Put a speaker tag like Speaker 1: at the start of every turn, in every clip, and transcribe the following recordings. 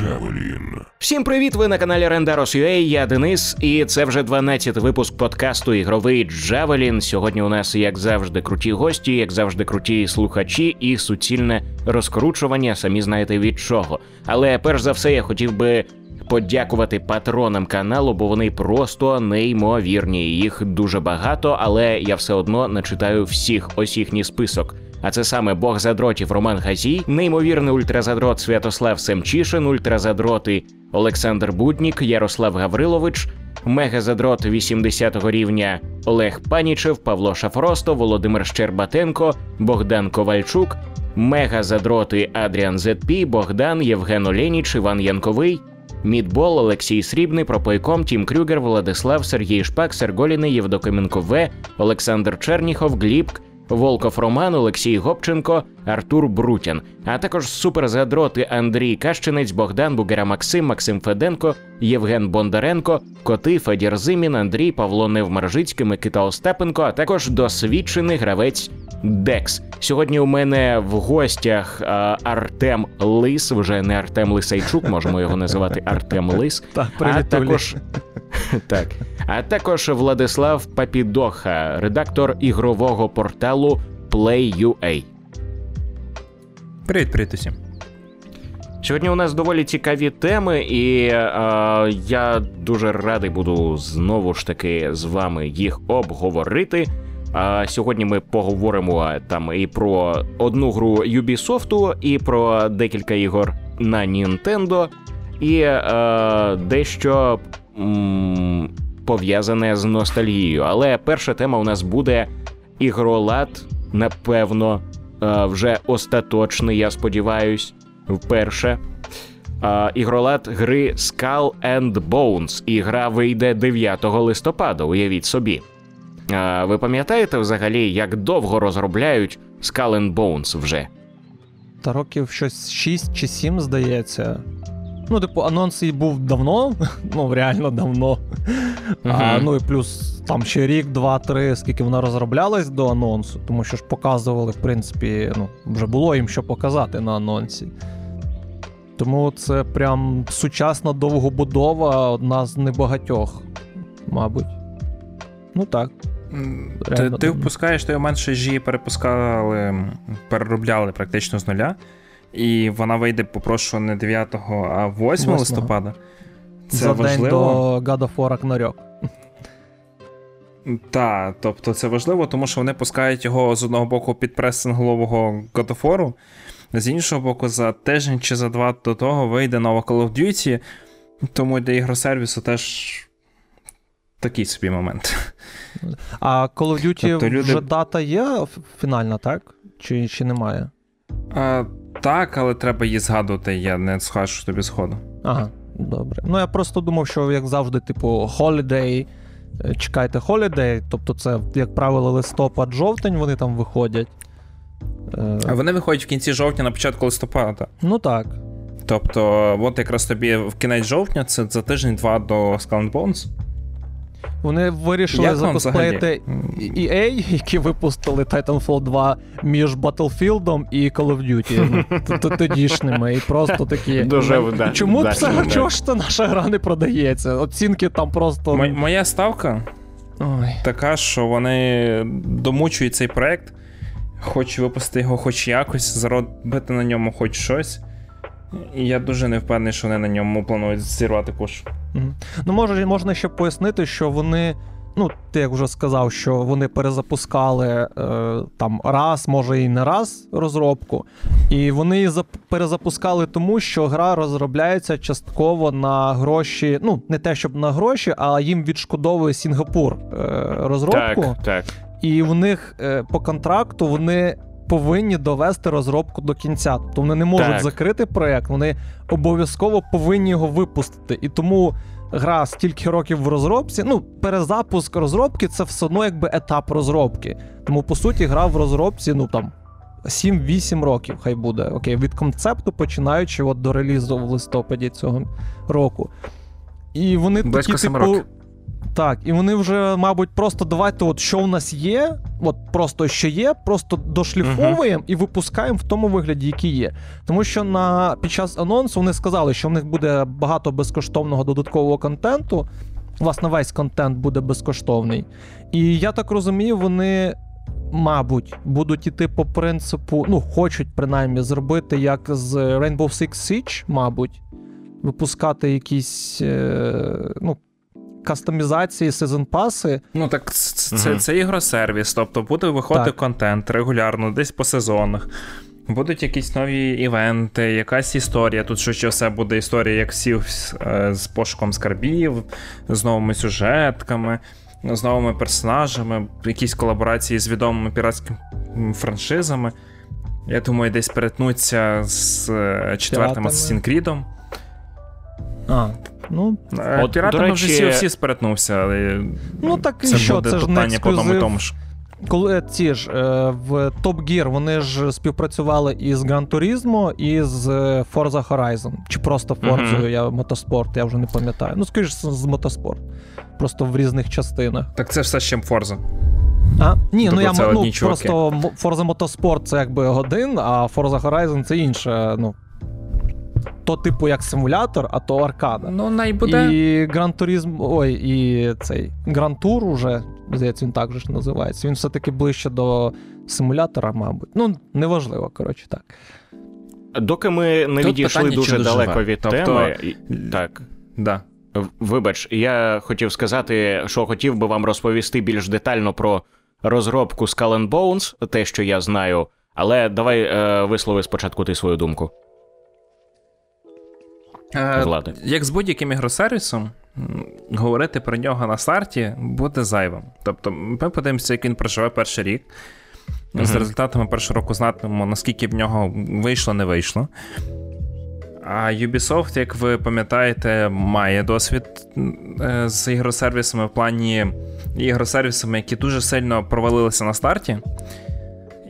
Speaker 1: Джавелін.
Speaker 2: Всім привіт! Ви на каналі Rendaros.ua, Я Денис, і це вже 12-й випуск подкасту Ігровий Джавелін. Сьогодні у нас, як завжди, круті гості, як завжди, круті слухачі і суцільне розкручування. Самі знаєте від чого. Але перш за все, я хотів би. Подякувати патронам каналу, бо вони просто неймовірні. Їх дуже багато, але я все одно не читаю всіх ось їхній список. А це саме Бог задротів Роман Газій, неймовірний ультразадрот Святослав Семчишин, ультразадроти Олександр Буднік, Ярослав Гаврилович, мегазадрот 80-го рівня Олег Панічев, Павло Шафросто, Володимир Щербатенко, Богдан Ковальчук, мегазадроти Адріан Зетпі, Богдан, Євген Оленіч, Іван Янковий. Мідбол, Олексій Срібний, Пропойком, Тім Крюгер, Владислав, Сергій Шпак, Серголіний, Євдокименко В, Олександр Черніхов, Глібк, Волков Роман, Олексій Гопченко, Артур Брутян, а також суперзадроти Андрій Кащенець, Богдан Бугера Максим, Максим Феденко, Євген Бондаренко, Коти, Федір Зимін, Андрій, Павло Невмаржицький, Микита Остапенко, а також досвідчений гравець Декс. Сьогодні у мене в гостях а, Артем Лис, вже не Артем Лисайчук, можемо його називати Артем Лис.
Speaker 3: Так,
Speaker 2: а також так. А також Владислав Папідоха, редактор ігрового порталу Play.ua.
Speaker 3: Привіт, привіт усім.
Speaker 2: Сьогодні у нас доволі цікаві теми, і е, я дуже радий буду знову ж таки з вами їх обговорити. А сьогодні ми поговоримо е, там і про одну гру Ubisoft, і про декілька ігор на Nintendo, і е, дещо м, пов'язане з ностальгією. Але перша тема у нас буде ігролад, напевно, е, вже остаточний, я сподіваюсь, вперше. Е, ігролад гри Skull and Bones. І гра вийде 9 листопада, уявіть собі. Е, ви пам'ятаєте взагалі, як довго розробляють Skull and Bones вже?
Speaker 3: Та років щось 6 чи 7, здається. Ну, типу, анонс і був давно, ну реально давно. А, ну і плюс там ще рік, два, три, скільки вона розроблялась до анонсу, тому що ж показували, в принципі, ну, вже було їм що показати на анонсі. Тому це прям сучасна довгобудова, одна з небагатьох, мабуть. Ну так.
Speaker 4: Ти,
Speaker 3: Реально
Speaker 4: ти
Speaker 3: давно.
Speaker 4: впускаєш той момент, що Жі перепускали, переробляли практично з нуля, і вона вийде, попрошу, не 9, а 8
Speaker 3: Восьмого.
Speaker 4: листопада. Це
Speaker 3: За
Speaker 4: важливо.
Speaker 3: день до God of War Ragnarok.
Speaker 4: Так, тобто це важливо, тому що вони пускають його з одного боку під of War, з іншого боку, за тиждень чи за два до того вийде нова Call of Duty, тому для ігросервісу теж такий собі момент.
Speaker 3: А Call of Duty
Speaker 4: Тобто люди-
Speaker 3: вже дата є фінальна, так? Чи, чи немає?
Speaker 4: А, так, але треба її згадувати, я не скажу тобі згоду.
Speaker 3: Ага, добре. Ну я просто думав, що як завжди, типу, Holiday, е, чекайте Holiday, тобто це, як правило, листопад, жовтень вони там виходять. Е,
Speaker 4: А вони виходять в кінці жовтня на початку листопада.
Speaker 3: Ну так.
Speaker 4: Тобто, от якраз тобі в кінець жовтня, це за тиждень-два до Skull Bones.
Speaker 3: Вони вирішили
Speaker 4: Як
Speaker 3: закосплеїти? EA, які випустили Titanfall 2 між Battlefield і Call of Duty. ну, Тодішніми. І просто такі.
Speaker 2: Дуже
Speaker 3: Чому чого ж це наша гра не продається? Оцінки там просто.
Speaker 4: Моя ставка така, що вони домучують цей проект, хочуть випустити його хоч якось, заробити на ньому хоч щось. І я дуже не впевнений, що вони на ньому планують зірвати куш.
Speaker 3: Мгм. Ну, може, можна ще пояснити, що вони. Ну, ти як вже сказав, що вони перезапускали е, там раз, може і не раз розробку. І вони її зап- перезапускали тому, що гра розробляється частково на гроші. Ну, не те, щоб на гроші, а їм відшкодовує Сінгапур е, розробку.
Speaker 2: Так, так.
Speaker 3: І в них е, по контракту вони повинні довести розробку до кінця. Тобто вони не можуть
Speaker 2: Так.
Speaker 3: закрити проект, вони обов'язково повинні його випустити. І тому гра стільки років в розробці. Ну, перезапуск розробки це все одно якби етап розробки. Тому, по суті, гра в розробці, ну там. 7-8 років, хай буде. Окей, від концепту починаючи от до релізу в листопаді цього року. І вони
Speaker 2: Близько
Speaker 3: такі, типу,
Speaker 2: років.
Speaker 3: Так, і вони вже, мабуть, просто давайте, от що в нас є, от просто що є, просто дошліфовуємо і випускаємо в тому вигляді, який є. Тому що на під час анонсу вони сказали, що в них буде багато безкоштовного додаткового контенту. Власне, весь контент буде безкоштовний. І я так розумію, вони. Мабуть, будуть іти по принципу, ну, хочуть принаймні зробити як з Rainbow Six Siege, мабуть, випускати якісь е, ну, кастомізації, сезон паси.
Speaker 4: Ну так це, це, це ігросервіс, тобто буде виходити
Speaker 3: Так.
Speaker 4: контент регулярно, десь по сезонах. Будуть якісь нові івенти, якась історія. Тут що ще все буде історія, як всі е, з пошуком скарбів, з новими сюжетками, з новими персонажами, якісь колаборації з відомими піратськими франшизами. Я думаю, десь перетнуться з е, четвертим. Assassin's Creed.
Speaker 3: А, ну,
Speaker 4: Е,
Speaker 2: От,
Speaker 4: Піратами
Speaker 2: до
Speaker 4: вже всі, всі сперетнувся, але
Speaker 3: ну так і
Speaker 4: це
Speaker 3: що,
Speaker 4: буде
Speaker 3: це ж не ексклюзив.
Speaker 4: тому ж.
Speaker 3: Коли ці ж е, в Top Gear вони ж співпрацювали із Gran Turismo і з е, Forza Horizon. Чи просто Forza,
Speaker 2: Мгм.
Speaker 3: я Motorsport, я вже не пам'ятаю. Ну, скоріш з з Motorsport. Просто в різних частинах.
Speaker 4: Так це ж все ще Forza.
Speaker 3: А? Ні, ну
Speaker 4: Тобто
Speaker 3: я ну,
Speaker 4: чуваки.
Speaker 3: просто Forza Motorsport це якби один, а Forza Horizon це інше. Ну, то, типу, як симулятор, а то аркада.
Speaker 4: Ну, най буде.
Speaker 3: І Gran Turismo, ой, і цей Tour уже, здається, він так же ж називається. Він все-таки ближче до симулятора, мабуть. Ну, неважливо, коротше, так.
Speaker 2: Доки ми не
Speaker 4: Тут
Speaker 2: відійшли
Speaker 4: питання,
Speaker 2: дуже далеко від
Speaker 4: Тобто-
Speaker 2: теми. Так.
Speaker 4: Да.
Speaker 2: Вибач, я хотів сказати, що хотів би вам розповісти більш детально про розробку Skull and Bones, те, що я знаю. Але давай е, вислови спочатку ти свою думку, Влади.
Speaker 4: як з будь-яким ігросервісом, говорити про нього на старті буде зайвим. Тобто, ми подивимося, як він проживе перший рік. З результатами першого року знатимемо, наскільки в нього вийшло, не вийшло. А Ubisoft, як ви пам'ятаєте, має досвід е, з ігросервісами в плані ігросервісами, які дуже сильно провалилися на старті,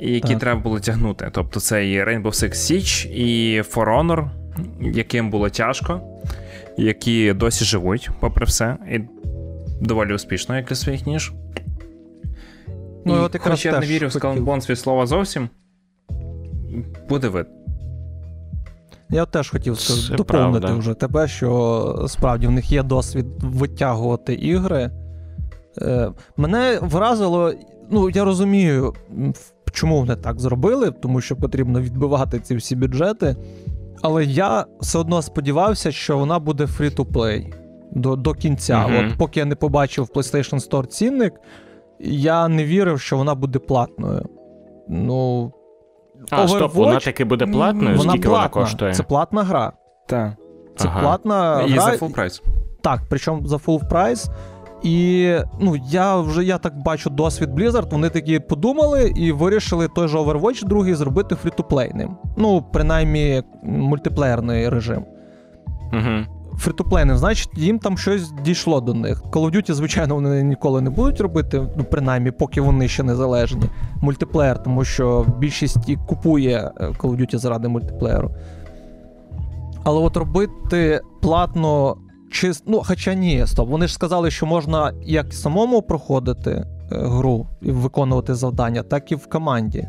Speaker 4: і які
Speaker 3: Так.
Speaker 4: треба було тягнути. Тобто це і Rainbow Six Siege, і For Honor, яким було тяжко, які досі живуть, попри все, і доволі успішно, як для своїх ніж.
Speaker 3: Ну,
Speaker 4: і
Speaker 3: от якраз
Speaker 4: хоч я не вірю в Skull
Speaker 3: хотів.
Speaker 4: and Bones від слова зовсім, буде вид.
Speaker 3: Я теж хотів
Speaker 2: Це
Speaker 3: доповнити
Speaker 2: правда.
Speaker 3: вже тебе, що справді в них є досвід витягувати ігри. Е, мене вразило, ну я розумію, чому вони так зробили, тому що потрібно відбивати ці всі бюджети. Але я все одно сподівався, що вона буде free-to-play до, до кінця.
Speaker 2: Мгм.
Speaker 3: От поки я не побачив в PlayStation Store цінник, я не вірив, що вона буде платною. Ну,
Speaker 2: А, стоп, вона таки буде платною?
Speaker 3: вона
Speaker 2: Скільки
Speaker 3: платна.
Speaker 2: вона коштує?
Speaker 3: Це платна гра.
Speaker 4: Так.
Speaker 3: Це
Speaker 2: Ага.
Speaker 3: платна
Speaker 4: І
Speaker 3: гра.
Speaker 4: за full прайс.
Speaker 3: Так, причому за full прайс. І ну, я вже я так бачу досвід Blizzard. Вони такі подумали і вирішили той же Overwatch 2 зробити фрі-то-плейним. Ну, принаймні, мультиплеєрний режим.
Speaker 2: Угу.
Speaker 3: Фрі-то-плейним, значить, їм там щось дійшло до них. Call of Duty, звичайно, вони ніколи не будуть робити, ну, принаймні, поки вони ще незалежні. Мультиплеєр, тому що більшість і купує е, Call of Duty заради мультиплеєру. Але от робити платно чис... Ну, хоча ні, стоп. Вони ж сказали, що можна як самому проходити е, гру і виконувати завдання, так і в команді.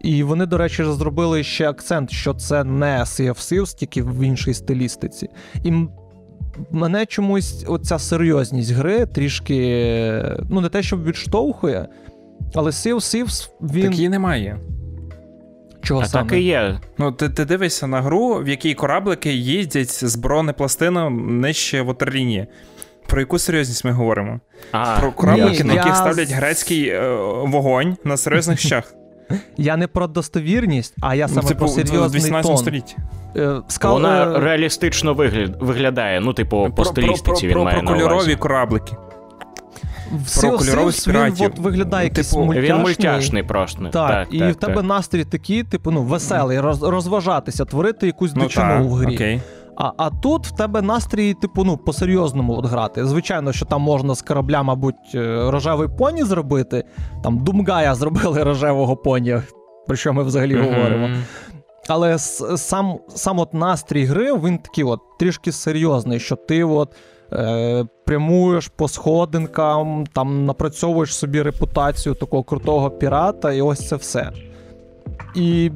Speaker 3: І вони, до речі, зробили ще акцент, що це не Sea of Thieves, тільки в іншій стилістиці. І мене чомусь оця серйозність гри трішки, ну, не те, щоб відштовхує, але Sea of Thieves, він.
Speaker 4: Так немає.
Speaker 3: Чого
Speaker 2: А
Speaker 3: саме?
Speaker 2: так і є.
Speaker 4: Ну, ти, ти дивишся на гру, в якій кораблики їздять з бронепластином нижче ватерлінії. Про яку серйозність ми говоримо?
Speaker 2: А,
Speaker 4: Про кораблики,
Speaker 3: Ні,
Speaker 4: на яких
Speaker 3: я
Speaker 4: ставлять грецький е, вогонь на серйозних щах.
Speaker 3: Я не про достовірність, а я саме
Speaker 4: Типу,
Speaker 3: про
Speaker 4: в
Speaker 3: серйозний
Speaker 4: 18
Speaker 3: тон.
Speaker 4: столітті.
Speaker 3: Е, скал...
Speaker 2: вона
Speaker 3: е,
Speaker 2: реалістично вигля- виглядає. Ну, типу, по стилістиці він
Speaker 4: про,
Speaker 2: має
Speaker 4: про
Speaker 2: на увазі.
Speaker 4: кольорові кораблики.
Speaker 3: В
Speaker 4: про
Speaker 3: Sea of він от виглядає якийсь
Speaker 4: Типу,
Speaker 3: мультяшний.
Speaker 2: Він мультяшний просто.
Speaker 3: Так,
Speaker 2: Так,
Speaker 3: і
Speaker 2: так,
Speaker 3: в тебе
Speaker 2: так.
Speaker 3: настрій такий, типу, ну, веселий, роз, розважатися, творити якусь
Speaker 4: Ну
Speaker 3: дичину
Speaker 4: так,
Speaker 3: в грі.
Speaker 4: окей.
Speaker 3: А, а тут в тебе настрій, типу, ну, по-серйозному от грати. Звичайно, що там можна з корабля, мабуть, е, рожевий поні зробити. Там Думгая зробили рожевого поні, про що ми взагалі
Speaker 2: Мгм.
Speaker 3: говоримо. Але сам, сам от настрій гри, він такий от трішки серйозний, що ти от е, прямуєш по сходинкам, там напрацьовуєш собі репутацію такого крутого пірата, і ось це все. І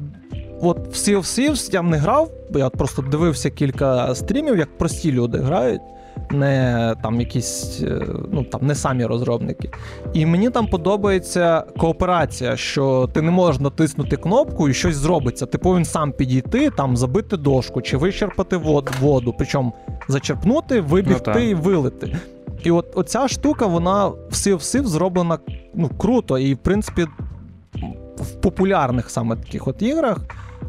Speaker 3: от в Sea of Thieves я не грав, бо я просто дивився кілька стрімів, як прості люди грають, не там якісь, е, ну там не самі розробники. І мені там подобається кооперація, що ти не можеш натиснути кнопку і щось зробиться. Ти повинен сам підійти, там забити дошку чи вичерпати вод- воду, причому зачерпнути, вибігти
Speaker 4: Ну,
Speaker 3: і вилити. І от оця штука, вона в Sea зроблена ну, круто, і в принципі в популярних саме таких от іграх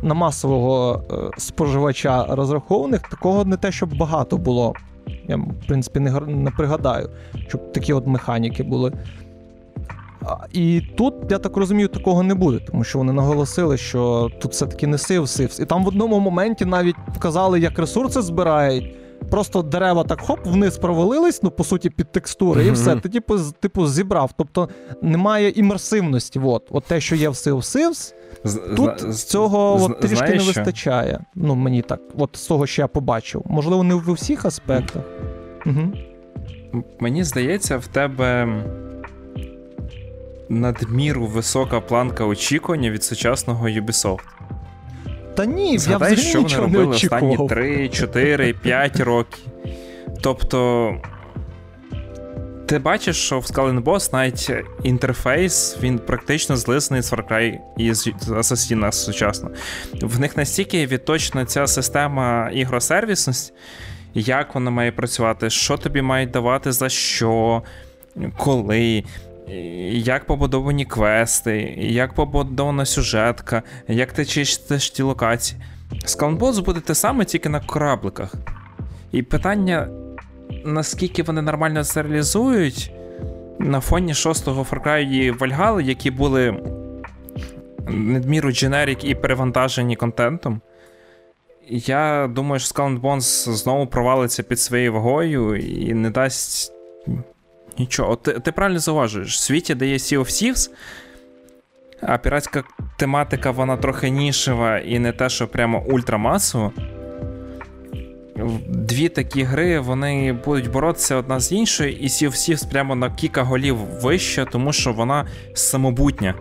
Speaker 3: на масового е, споживача розрахованих такого не те, щоб багато було. Я, в принципі, не, не пригадаю, щоб такі от механіки були. І тут, я так розумію, такого не буде, тому що вони наголосили, що тут все-таки не сив сивс. І там в одному моменті навіть вказали, як ресурси збирають. Просто дерева так хоп, вниз провалились, ну по суті, під текстури, і все. Ти типу, типу зібрав. Тобто немає імерсивності. От, от те, що є в Sea of Thieves,
Speaker 4: З-
Speaker 3: Тут з цього
Speaker 4: з-
Speaker 3: от, трішки не
Speaker 4: що?
Speaker 3: вистачає. Ну, мені так, от з того, що я побачив. Можливо, не в усіх аспектах. Угу.
Speaker 4: Мені здається, в тебе надміру висока планка очікування від сучасного Ubisoft.
Speaker 3: Та ні, я взагалі
Speaker 4: що вони
Speaker 3: нічого не
Speaker 4: робили останні 3, 4, 5 років. Тобто. Ти бачиш, що в Skull Boss навіть інтерфейс він практично злисаний з Far Cry і з Assassina сучасно. В них настільки відточена ця система ігор-сервісності, як вона має працювати, що тобі мають давати за що, коли, як побудовані квести, як побудована сюжетка, як ти чистиш ті локації. Skull & Bones буде те саме, тільки на корабликах. І питання, наскільки вони нормально це реалізують на фоні шостого Far Cry і Valhalla, які були надміру дженерік і перевантажені контентом. Я думаю, що Skull Bones знову провалиться під своєю вагою і не дасть нічого. От Ти, ти правильно зауважуєш, в світі, де є Sea of Thieves, а піратська тематика, вона трохи нішева і не те, що прямо ультрамасово. Дві такі гри вони будуть боротися одна з іншою, і Sea of Thieves прямо на кілька голів вище, тому що вона самобутня.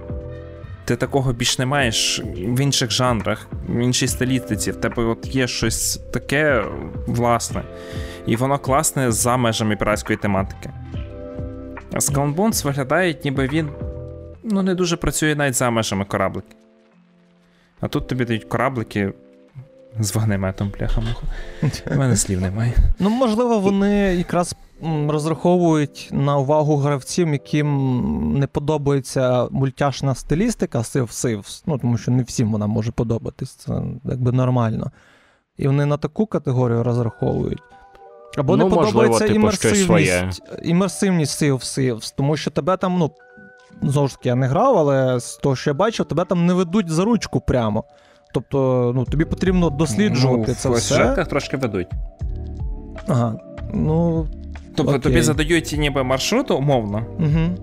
Speaker 4: Ти такого більш не маєш в інших жанрах, в іншій стилістиці. В тебе от є щось таке власне, і воно класне за межами піратської тематики. Skull Bones виглядає, ніби він ну, не дуже працює навіть за межами кораблики. А тут тобі дають кораблики з вогнеметом, бляха. У мене слів немає.
Speaker 3: Ну, можливо, вони якраз розраховують на увагу гравців, яким не подобається мультяшна стилістика Thieves, ну тому що не всім вона може подобатись, це якби нормально. І вони на таку категорію розраховують. Або
Speaker 2: Ну,
Speaker 3: не
Speaker 2: можливо,
Speaker 3: подобається
Speaker 2: типу, щось своє.
Speaker 3: імерсивність, імерсивність Sea of Thieves, тому що тебе там, ну, знову ж таки, я не грав, але з того, що я бачив, тебе там не ведуть за ручку прямо. Тобто, ну, тобі потрібно досліджувати
Speaker 4: ну,
Speaker 3: це
Speaker 4: в
Speaker 3: все.
Speaker 4: сюжетках трошки ведуть.
Speaker 3: Ага. Ну,
Speaker 4: Тобто
Speaker 3: Окей.
Speaker 4: тобі задають ніби маршрут умовно.
Speaker 3: угу.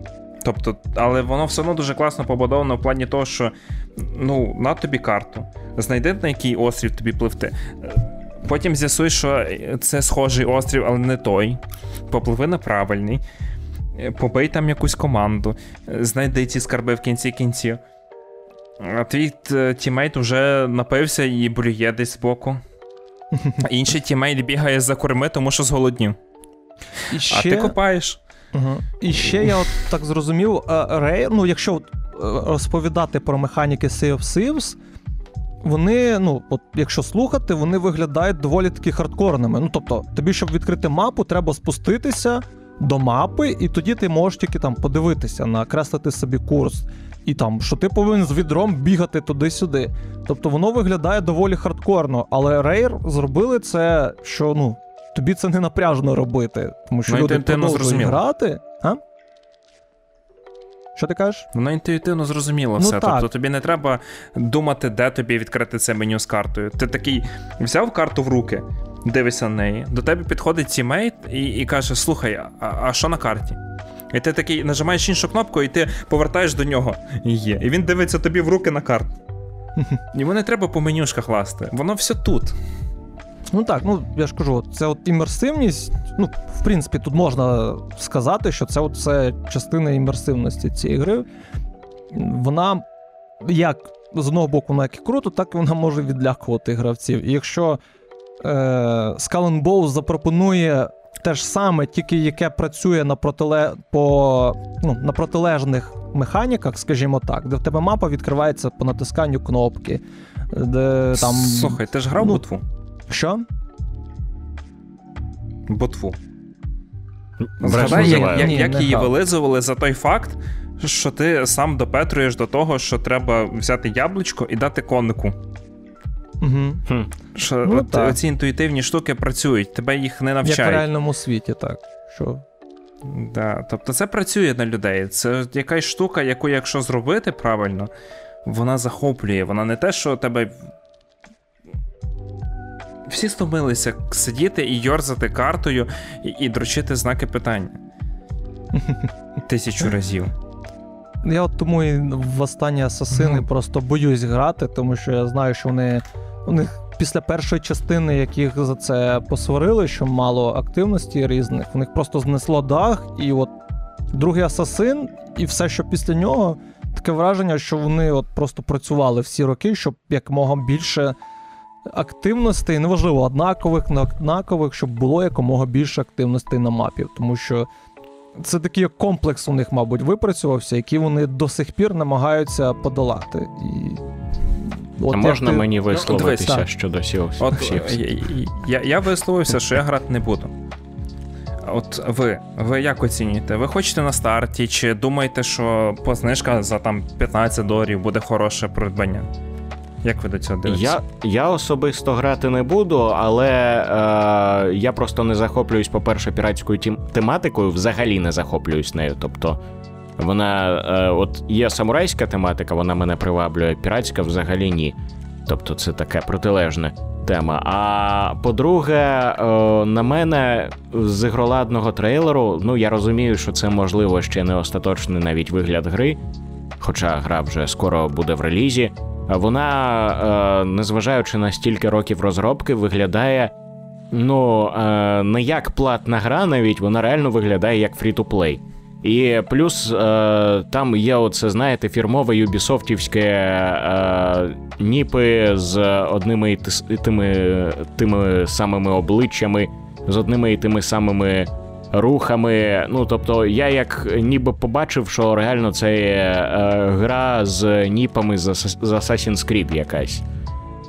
Speaker 4: Тобто, але воно все одно дуже класно побудовано в плані того, що ну, на тобі карту, знайди на який острів тобі пливти. Потім з'ясуй, що це схожий острів, але не той. Попливи на правильний. Побий там якусь команду, знайди ці скарби в кінці кінців. А твій т- тімейт вже напився і блює десь збоку. Інший тімейт бігає за кормою, тому що зголоднів.
Speaker 3: І
Speaker 4: А ти копаєш.
Speaker 3: Угу. І ще я от так зрозумів, е, Рей, ну, якщо е, розповідати про механіки Sea of Thieves, вони, ну, от якщо слухати, вони виглядають доволі таки хардкорними. Ну, тобто, тобі, щоб відкрити мапу, треба спуститися до мапи, і тоді ти можеш тільки там подивитися, накреслити собі курс. І там, що ти повинен з відром бігати туди-сюди. Тобто воно виглядає доволі хардкорно, але Rare зробили це, що ну, тобі це не напряжно робити, тому що
Speaker 4: Ну,
Speaker 3: люди продовжують грати. А? Що ти кажеш?
Speaker 4: Воно інтуїтивно зрозуміло
Speaker 3: Ну,
Speaker 4: все.
Speaker 3: так.
Speaker 4: Тобто тобі не треба думати, де тобі відкрити це меню з картою. Ти такий взяв карту в руки, дивишся на неї. До тебе підходить тімейт і, і каже: Слухай, а, а що на карті? І ти такий нажимаєш іншу кнопку, і ти повертаєш до нього. Є. І він дивиться тобі в руки на карту. Йому не треба по менюшках ласти. Воно все тут.
Speaker 3: Ну так, ну я ж кажу, це от імерсивність. Ну, в принципі, тут можна сказати, що це от все частина імерсивності цієї гри. Вона як з одного боку вона як і круто, так і вона може відлякувати гравців. І якщо е, Skull Bones запропонує те ж саме, тільки яке працює на протиле... по, ну, на протилежних механіках, скажімо так, де в тебе мапа відкривається по натисканню кнопки. де там...
Speaker 4: Слухай, ти ж грав
Speaker 3: ну,
Speaker 4: ботву?
Speaker 3: Що?
Speaker 4: Ботву. Згадай, як, як,
Speaker 3: Ні,
Speaker 4: як її вилизували за той факт, що ти сам допетруєш до того, що треба взяти яблучко і дати конику.
Speaker 3: Угу.
Speaker 2: Хм.
Speaker 4: Що
Speaker 3: Ну,
Speaker 4: от ці інтуїтивні штуки працюють, тебе їх не
Speaker 3: Як в
Speaker 4: навчають.
Speaker 3: реальному світі, так. Що
Speaker 4: Да. Тобто це працює на людей. Це якась штука, яку, якщо зробити правильно, вона захоплює. Вона не те, що тебе. Всі стомилися сидіти і йорзати картою і, і дрочити знаки питання. Тисячу разів.
Speaker 3: Я от тому і в останні асасини
Speaker 4: Мгм.
Speaker 3: просто боюсь грати, тому що я знаю, що вони у них після першої частини, яких за це посварили, що мало активності різних, у них просто знесло дах, і от другий асасин, і все, що після нього, таке враження, що вони от просто працювали всі роки, щоб якомога більше активностей, неважливо, однакових, не однакових, щоб було якомога більше активностей на мапі. Тому що це такий комплекс у них, мабуть, випрацювався, який вони до сих пір намагаються подолати. І...
Speaker 2: А можна
Speaker 3: ти-
Speaker 2: мені висловитися
Speaker 3: так.
Speaker 2: щодо Sea
Speaker 4: От я, я, я висловився, що я грати не буду. От ви, ви як оцінюєте? Ви хочете на старті, чи думаєте, що по знижка за там 15 доларів буде хороше придбання? Як ви до цього дивитеся?
Speaker 2: Я, я особисто грати не буду, але е, я просто не захоплююсь, по-перше, піратською тім- тематикою, взагалі не захоплююсь нею. Тобто, вона, е, от є самурайська тематика, вона мене приваблює, піратська взагалі ні. Тобто, це така протилежна тема. А по-друге, е, на мене з ігроладного трейлеру, ну я розумію, що це можливо ще не остаточний навіть вигляд гри, хоча гра вже скоро буде в релізі. Вона, е, незважаючи на стільки років розробки, виглядає ну, е, не як платна гра, навіть вона реально виглядає як фрі-то-плей. І плюс е, там є оце, знаєте, фірмове юбісофтівське ніпи з одними і тими, тими самими обличчями, з одними і тими самими рухами. Ну, тобто, я як ніби побачив, що реально це е, гра з ніпами з, Assassin's Creed якась.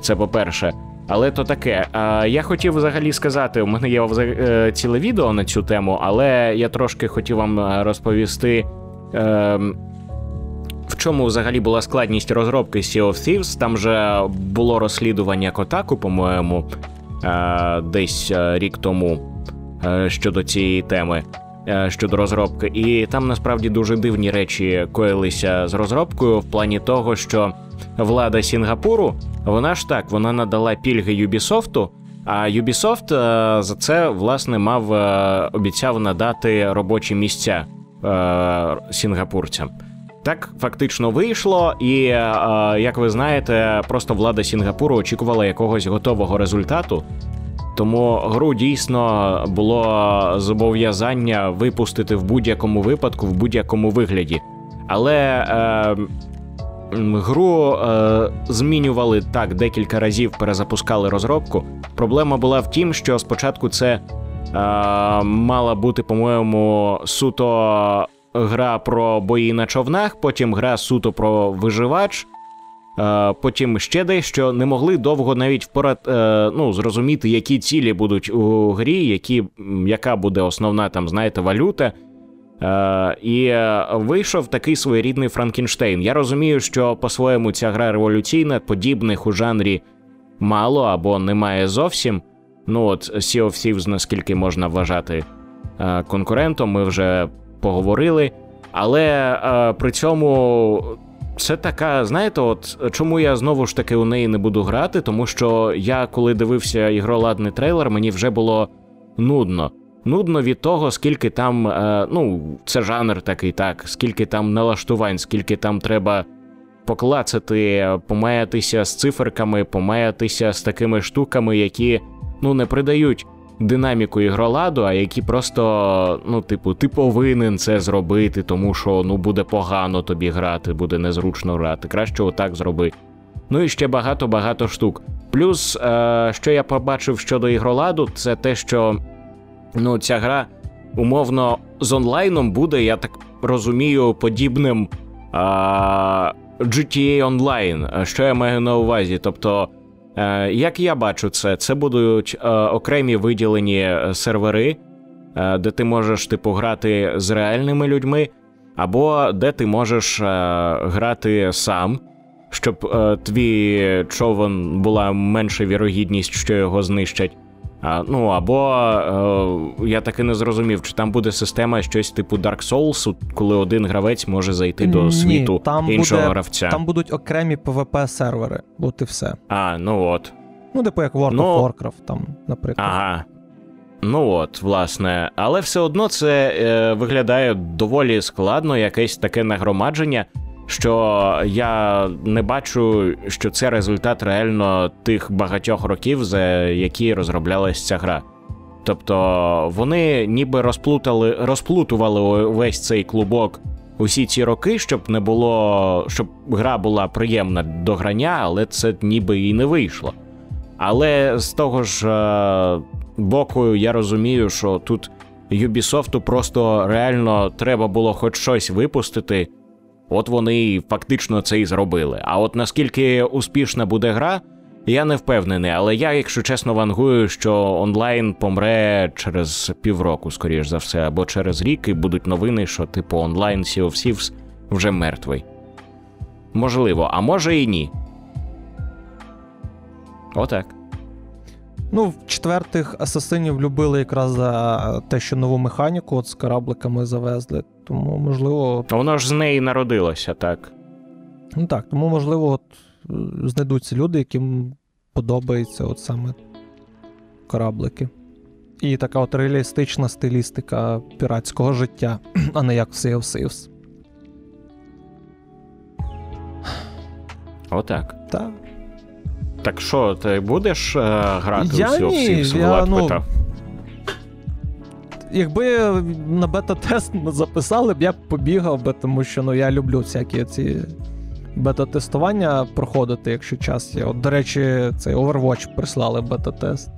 Speaker 2: Це по-перше. Але то таке. Я хотів взагалі сказати, у мене є е, ціле відео на цю тему, але я трошки хотів вам е, розповісти. Е, в чому взагалі була складність розробки Sea of Thieves? Там же було розслідування Котаку, по-моєму, е, десь рік тому щодо цієї теми, е, щодо розробки. І там насправді дуже дивні речі коїлися з розробкою в плані того, що влада Сінгапуру, вона ж так, вона надала пільги Юбісофту. А Ubisoft е, за це власне мав е, обіцяв надати робочі місця е, сінгапурцям. Так фактично вийшло, і е, як ви знаєте, просто влада Сінгапуру очікувала якогось готового результату. Тому гру дійсно було зобов'язання випустити в будь-якому випадку, в будь-якому вигляді. Але е, гру е, змінювали так декілька разів, перезапускали розробку. Проблема була в тім, що спочатку це е, мала бути, по-моєму, суто гра про бої на човнах, потім гра суто про виживач. Е, Потім ще дещо не могли довго навіть впорад, е, ну, зрозуміти, які цілі будуть у грі, які, яка буде основна там, знаєте, валюта. Е, і вийшов такий своєрідний Франкенштейн. Я розумію, що по-своєму ця гра революційна, подібних у жанрі мало або немає зовсім. Ну от Sea of Thieves, наскільки можна вважати конкурентом, ми вже поговорили. Але при цьому це така, знаєте, от чому я знову ж таки у неї не буду грати, тому що я, коли дивився ігроладний трейлер, мені вже було нудно. Нудно від того, скільки там, е, ну, це жанр такий, так, скільки там налаштувань, скільки там треба поклацати, помаятися з циферками, помаятися з такими штуками, які ну не придають динаміку ігроладу, а які просто, ну, типу, ти повинен це зробити, тому що ну буде погано тобі грати, буде незручно грати. Краще отак зроби. Ну і ще багато-багато штук. Плюс, е, що я побачив щодо ігроладу, це те, що ну, ця гра умовно з онлайном буде, я так розумію, подібним е, GTA Online. Що я маю на увазі? Тобто, як я бачу це, це будуть е, окремі виділені сервери, е, де ти можеш типу грати з реальними людьми, або де ти можеш е, грати сам щоб е, твій човен була менша вірогідність, що його знищать. Ну або е, я таки не зрозумів, чи там буде система щось типу Dark Souls, коли один гравець може зайти до
Speaker 3: Ні,
Speaker 2: світу
Speaker 3: там
Speaker 2: іншого
Speaker 3: буде,
Speaker 2: гравця.
Speaker 3: Там будуть окремі PvP сервери, от і все.
Speaker 2: А, ну от.
Speaker 3: Ну, типу як World
Speaker 2: Ну,
Speaker 3: of Warcraft, там, наприклад.
Speaker 2: Ага. Ну от, власне, але все одно це е, виглядає доволі складно, якесь таке нагромадження, що я не бачу, що це результат реально тих багатьох років, за які розроблялась ця гра. Тобто вони ніби розплутали, розплутували весь цей клубок усі ці роки, щоб не було, щоб гра була приємна до грання, але це ніби і не вийшло. Але з того ж е, боку, я розумію, що тут Ubisoft просто реально треба було хоч щось випустити. От вони фактично це і зробили. А от наскільки успішна буде гра, я не впевнений. Але я, якщо чесно, вангую, що онлайн помре через півроку, скоріш за все, або через рік, і будуть новини, що типу онлайн Sea of Thieves вже мертвий. Можливо, а може і ні. Отак.
Speaker 3: Ну, в четвертих асасинів любили якраз за те, що нову механіку от з корабликами завезли. Тому, можливо.
Speaker 2: Воно ж з неї народилося, так.
Speaker 3: Ну так, тому, можливо, от е, знайдуться люди, яким подобається от саме кораблики. І така от реалістична стилістика піратського життя, а не як в Sea of Thieves.
Speaker 2: Отак.
Speaker 3: Так.
Speaker 2: Так що, ти будеш е, грати
Speaker 3: Я
Speaker 2: у
Speaker 3: ні, я, ну,
Speaker 2: питав.
Speaker 3: Якби на бета-тест записали б, я б побігав би, тому що ну, я люблю всякі ці бета-тестування проходити, якщо час є. От, до речі, цей Overwatch прислали бета-тест.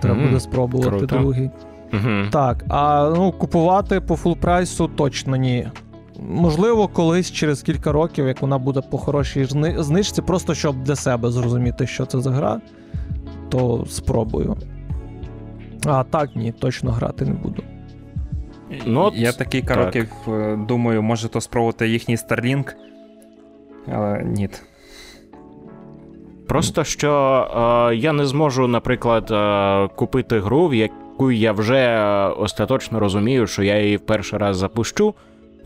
Speaker 3: Треба
Speaker 2: Мгм,
Speaker 3: буде спробувати
Speaker 2: круто.
Speaker 3: другий.
Speaker 2: Угу.
Speaker 3: Так, а ну, купувати по full price у точно ні. Можливо, колись через кілька років, як вона буде по хорошій знижці, просто щоб для себе зрозуміти, що це за гра, то спробую. А так, ні, точно грати не буду.
Speaker 2: Ну, от
Speaker 4: Я такий
Speaker 2: так.
Speaker 4: е, думаю, може то спробувати їхній Starlink. Але ні.
Speaker 2: Просто що е, я не зможу, наприклад, е, купити гру, в яку я вже е, остаточно розумію, що я її в перший раз запущу.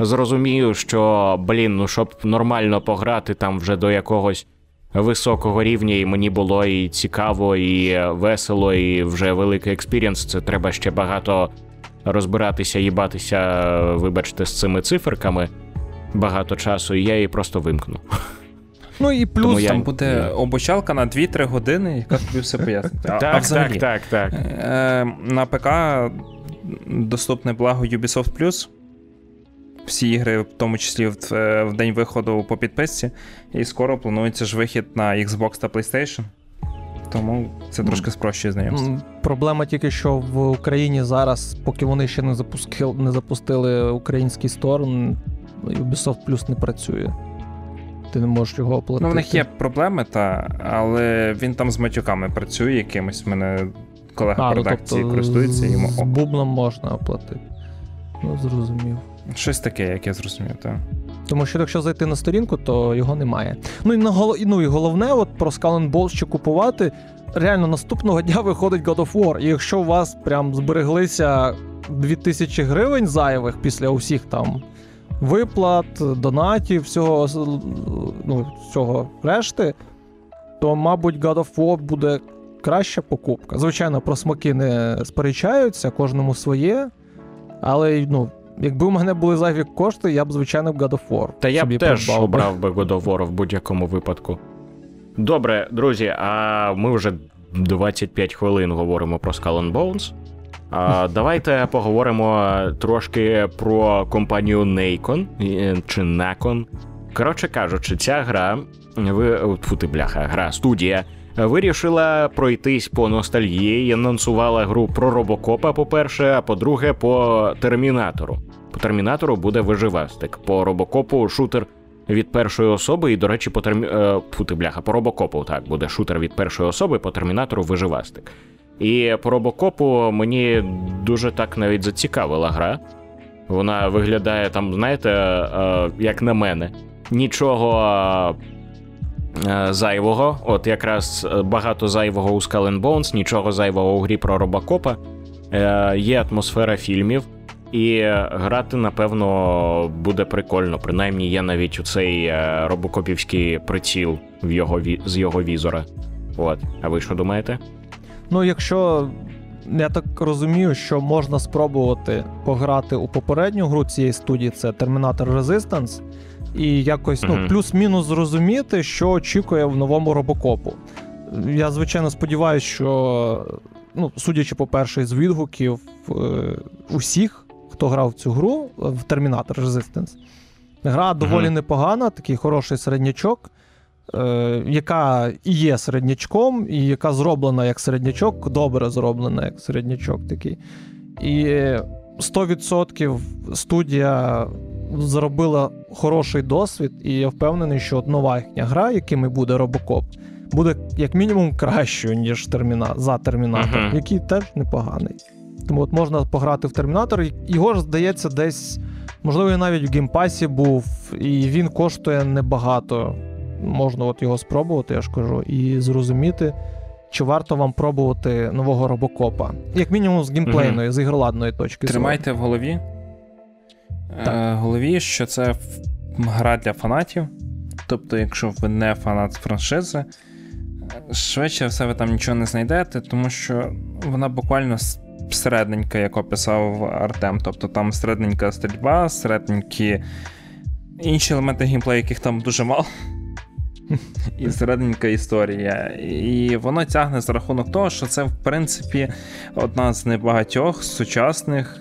Speaker 2: Зрозумію, що, блін, ну щоб нормально пограти там вже до якогось високого рівня, і мені було і цікаво, і весело, і вже великий experience, це треба ще багато розбиратися, їбатися, вибачте, з цими циферками. Багато часу, і я її просто вимкну.
Speaker 3: Ну і
Speaker 2: Тому
Speaker 3: плюс
Speaker 2: я-
Speaker 4: Там буде
Speaker 2: Ні.
Speaker 4: обучалка на 2-3 години, яка тобі все пояснить. А, а
Speaker 2: Так,
Speaker 4: взагалі,
Speaker 2: так, так, так.
Speaker 4: Е, на ПК доступне благо Ubisoft Plus. Всі ігри, в тому числі в, е, в день виходу по підписці. І скоро планується ж вихід на Xbox та PlayStation. Тому це трошки спрощує знайомство.
Speaker 3: Проблема тільки, що в Україні зараз, поки вони ще не запустили, не запустили український стор, Ubisoft Plus не працює. Ти не можеш його оплатити.
Speaker 4: Ну, в них є проблеми, та, але він там з матюками працює якимось. В мене колега
Speaker 3: а, ну,
Speaker 4: редакції
Speaker 3: тобто
Speaker 4: користується йому.
Speaker 3: з
Speaker 4: ок.
Speaker 3: бубном можна оплатити. Ну, зрозумів.
Speaker 4: Щось таке, як я зрозумів, так.
Speaker 3: Тому що якщо зайти на сторінку, то його немає. Ну і на гол... ну, і головне, от про Skull Bones ще купувати. Реально наступного дня виходить God of War. І якщо у вас прям збереглися 2000 гривень зайвих після усіх там виплат, донатів, всього, ну, всього решти, то, мабуть, God of War буде краща покупка. Звичайно, про смаки не сперечаються, кожному своє. Але ну, якби у мене були зайві кошти, я б, звичайно, God of War.
Speaker 2: Та я б теж
Speaker 3: придбав
Speaker 2: обрав би God of War в будь-якому випадку. Добре, друзі, а ми вже 25 хвилин говоримо про Skull and Bones. А, Давайте поговоримо трошки про компанію Nacon чи Nacon. Коротше кажучи, ця гра, ви фу ти бляха, гра студія вирішила пройтись по ностальгії і анонсувала гру про робокопа, по-перше, а по-друге, по термінатору. По термінатору буде виживастик. По робокопу шутер від першої особи, і, до речі, по термі... Е, фу, бляха, по робокопу так буде шутер від першої особи, по термінатору виживастик. І по робокопу мені дуже так навіть зацікавила гра. Вона виглядає там, знаєте, е, як на мене, нічого зайвого. От якраз багато зайвого у Skull and Bones, нічого зайвого у грі про робокопа. Є атмосфера фільмів. І грати, напевно, буде прикольно. Принаймні, є навіть у цей е, робокопівський приціл в його з його візора. От. А ви що думаєте?
Speaker 3: Ну, якщо я так розумію, що можна спробувати пограти у попередню гру цієї студії, це Terminator Resistance, і якось ну, плюс-мінус зрозуміти, що очікує в новому робокопу. Я, звичайно, сподіваюся, що, ну, судячи, по-перше, з відгуків е, усіх хто грав в цю гру в Terminator Resistance. Гра доволі непогана, такий хороший середнячок, е, яка і є середнячком, і яка зроблена як середнячок, добре зроблена як середнячок такий. І 100% студія зробила хороший досвід, і я впевнений, що нова їхня гра, якими буде Робокоп, буде як мінімум кращою, ніж терміна... за Термінатор, uh-huh. який теж непоганий. Тому от можна пограти в Термінатор. Його ж здається, десь, можливо, навіть в Game Pass і був, і він коштує небагато. Можна от його спробувати, я ж кажу, і зрозуміти, чи варто вам пробувати нового Робокопа. Як мінімум, з геймплейної, mm з ігроладної точки.
Speaker 4: Тримайте в голові. Так. Е, голові, що це гра для фанатів. Тобто, якщо ви не фанат франшизи, швидше все ви там нічого не знайдете, тому що вона буквально середненька, як описав Артем. Тобто там середненька стрільба, середненькі інші елементи геймплею, яких там дуже мало. І середненька історія. І воно тягне за рахунок того, що це, в принципі, одна з небагатьох сучасних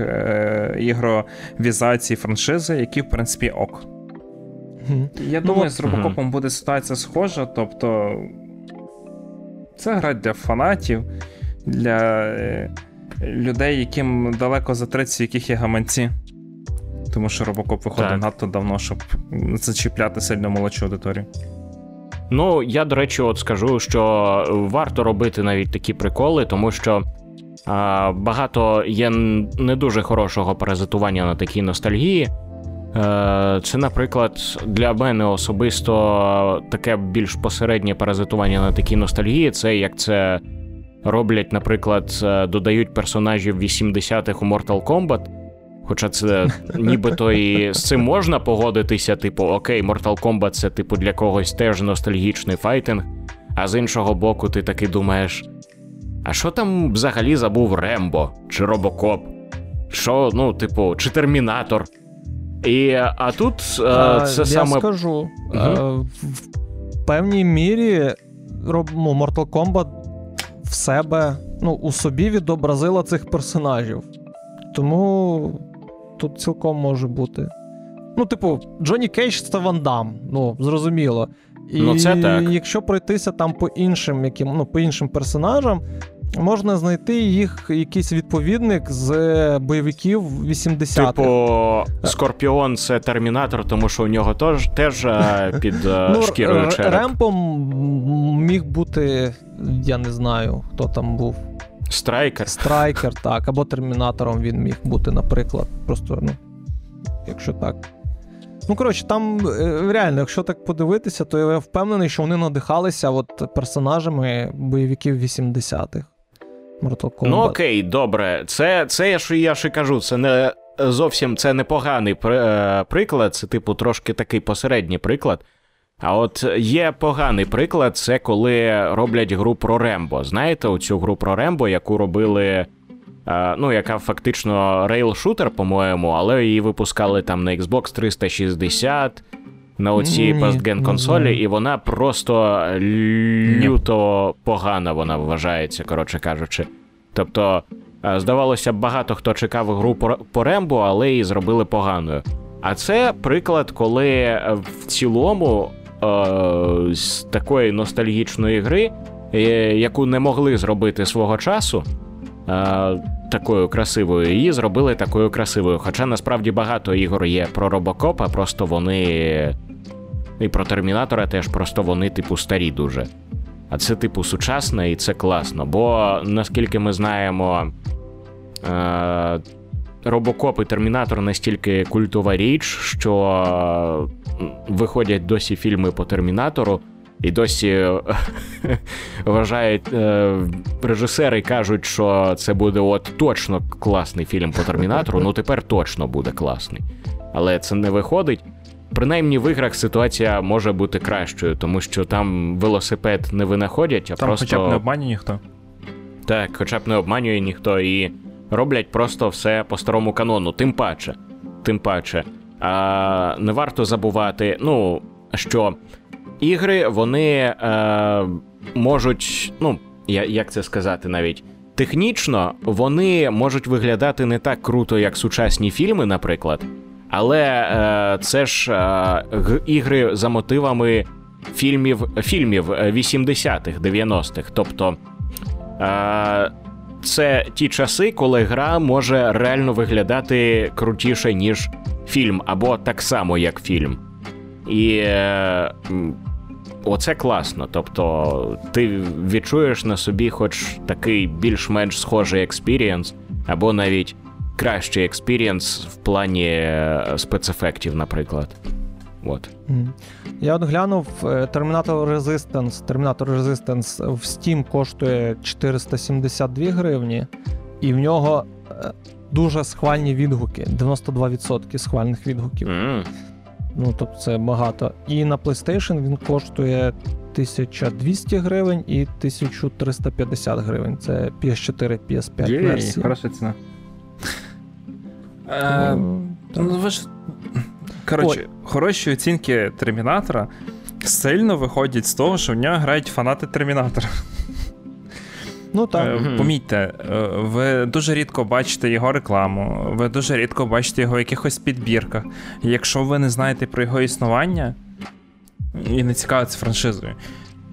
Speaker 4: е- ігровізацій франшизи, які, в принципі, ок. Я ну, думаю, з Робокопом буде ситуація схожа. Тобто, це гра для фанатів для е, людей, яким далеко за 30, яких є гаманці. Тому що робокоп виходить так. надто давно, щоб зачіпляти сильно молодшу аудиторію.
Speaker 2: Ну, я, до речі, от скажу, що варто робити навіть такі приколи, тому що а, багато є не дуже хорошого паразитування на такій ностальгії. Е, це, наприклад, для мене особисто таке більш посереднє паразитування на такій ностальгії, це як це роблять, наприклад, е, додають персонажів 80-х у Mortal Kombat. Хоча це нібито і з цим можна погодитися, типу, окей, Mortal Kombat це, типу, для когось теж ностальгічний файтинг. А з іншого боку, ти таки думаєш: а що там взагалі забув Рембо чи Робокоп? Що, ну, типу, чи Термінатор? І, А тут е, а, це
Speaker 3: я
Speaker 2: саме.
Speaker 3: Я скажу, угу. а, в певній мірі ну, Mortal Kombat в себе, ну, у собі відобразила цих персонажів. Тому тут цілком може бути. Ну, типу, Джонні Кейдж це Ван Дам, ну, зрозуміло. І ну, це так. якщо пройтися там по іншим яким, ну, по іншим персонажам, можна знайти їх якийсь відповідник з бойовиків 80-х.
Speaker 2: Типу, Скорпіон це Термінатор, тому що у нього теж теж е, під е, ну, шкірою череп.
Speaker 3: Рембом міг бути, я не знаю, хто там був.
Speaker 2: Страйкер.
Speaker 3: Страйкер, так. Або Термінатором він міг бути, наприклад. Просто, ну, якщо так. Ну, коротше, там е, реально, якщо так подивитися, то я впевнений, що вони надихалися от персонажами бойовиків 80-х.
Speaker 2: Mortal Kombat. Ну окей, добре. Це це я ж я ж і кажу, це не зовсім це непоганий е, приклад, це, типу, трошки такий посередній приклад. А от є поганий приклад, це коли роблять гру про Рембо. Знаєте, оцю гру про Рембо, яку робили. Ну, яка фактично rail shooter, по-моєму, але її випускали там на Xbox 360, на оці пастген консолі, і вона просто люто погана вона вважається, коротше кажучи. Тобто, здавалося б, багато хто чекав гру по Рембо, але її зробили поганою. А це приклад, коли в цілому з такої ностальгічної гри, е, яку не могли зробити свого часу. Е, такою красивою, її зробили такою красивою. Хоча насправді багато ігор є про робокопа, просто вони. І про термінатора теж просто вони, типу, старі дуже. А це, типу, сучасне і це класно. Бо наскільки ми знаємо, е- робокоп і термінатор настільки культова річ, що виходять досі фільми по термінатору. І досі вважають е, режисери кажуть, що це буде от точно класний фільм по термінатору. Ну тепер точно буде класний. Але це не виходить. Принаймні в іграх ситуація може бути кращою, тому що там велосипед не винаходять, а
Speaker 4: там
Speaker 2: просто.
Speaker 4: Хоча б не обманює ніхто.
Speaker 2: Так, хоча б не обманює ніхто і роблять просто все по старому канону. Тим паче. Тим паче. А не варто забувати, ну, що ігри вони е, можуть, ну, як це сказати навіть, технічно вони можуть виглядати не так круто, як сучасні фільми, наприклад. Але е, це ж е, ігри за мотивами фільмів фільмів 80-х, 90-х. Тобто е, це ті часи, коли гра може реально виглядати крутіше, ніж фільм, або так само, як фільм. І е, оце класно. Тобто, ти відчуєш на собі, хоч такий більш-менш схожий experience, або навіть кращий experience в плані е, спецефектів, наприклад. От.
Speaker 3: Я от глянув Terminator Resistance. Terminator Resistance в Steam коштує 472 гривні, і в нього е, дуже схвальні відгуки. 92% схвальних відгуків.
Speaker 2: Mm.
Speaker 3: Ну, тобто це багато. І на PlayStation він коштує 1200 гривень і 1350 гривень. Це PS4, PS5
Speaker 4: Є,
Speaker 3: версії.
Speaker 4: Хороша ціна. Е, ну, ви ж... Коротше, Ой. хороші оцінки Термінатора сильно виходять з того, що в нього грають фанати Термінатора.
Speaker 3: Ну так.
Speaker 4: Е, помітьте, е, ви дуже рідко бачите його рекламу, ви дуже рідко бачите його в якихось підбірках. якщо ви не знаєте про його існування і не цікавиться франшизою,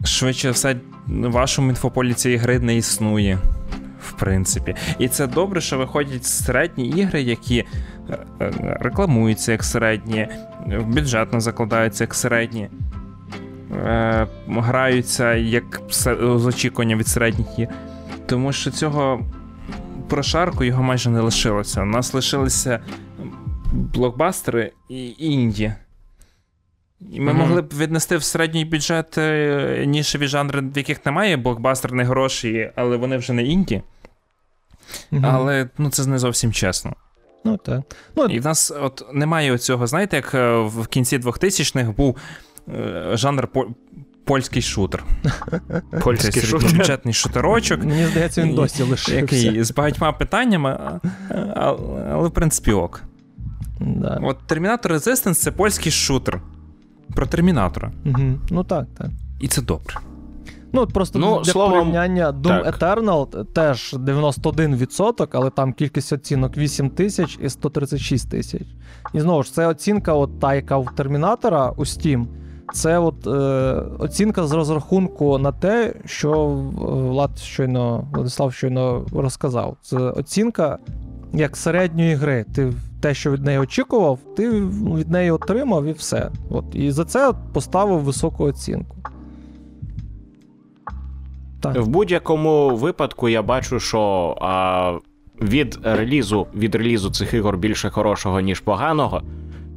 Speaker 4: швидше все, в вашому інфополі цієї гри не існує. В принципі. І це добре, що виходять середні ігри, які е, рекламуються як середні, бюджетно закладаються як середні, граються як з очікування від середніх тому що цього прошарку його майже не лишилося. У нас лишилися блокбастери і інді. І ми mm-hmm. могли б віднести в середній бюджет е, нішеві жанри, в яких немає блокбастерних грошей, але вони вже не інді. Mm-hmm. Але ну, це не зовсім чесно.
Speaker 3: Ну, так. Ну,
Speaker 4: І в нас от немає оцього, знаєте, як е, в кінці 2000-х був е, жанр польський шутер.
Speaker 2: Польський
Speaker 4: шутер. бюджетний шутерочок.
Speaker 3: Мені здається, він досі лишився.
Speaker 4: Який з багатьма питаннями, але в принципі ок.
Speaker 3: Да.
Speaker 4: От Terminator Resistance це польський шутер. Про термінатора.
Speaker 3: Угу. Ну так, так.
Speaker 4: І це добре.
Speaker 3: Ну, от просто ну, для словом, порівняння Doom так. Eternal теж 91%, але там кількість оцінок 8 тисяч і 136 тисяч. І знову ж, це оцінка, от та, яка в Термінатора у Steam. Це от е, оцінка з розрахунку на те, що Влад щойно Владислав щойно розказав. Це оцінка як середньої гри. Ти те, що від неї очікував, ти від неї отримав і все. От. І за це поставив високу оцінку.
Speaker 2: Так. В будь-якому випадку я бачу, що а, від релізу від релізу цих ігор більше хорошого, ніж поганого.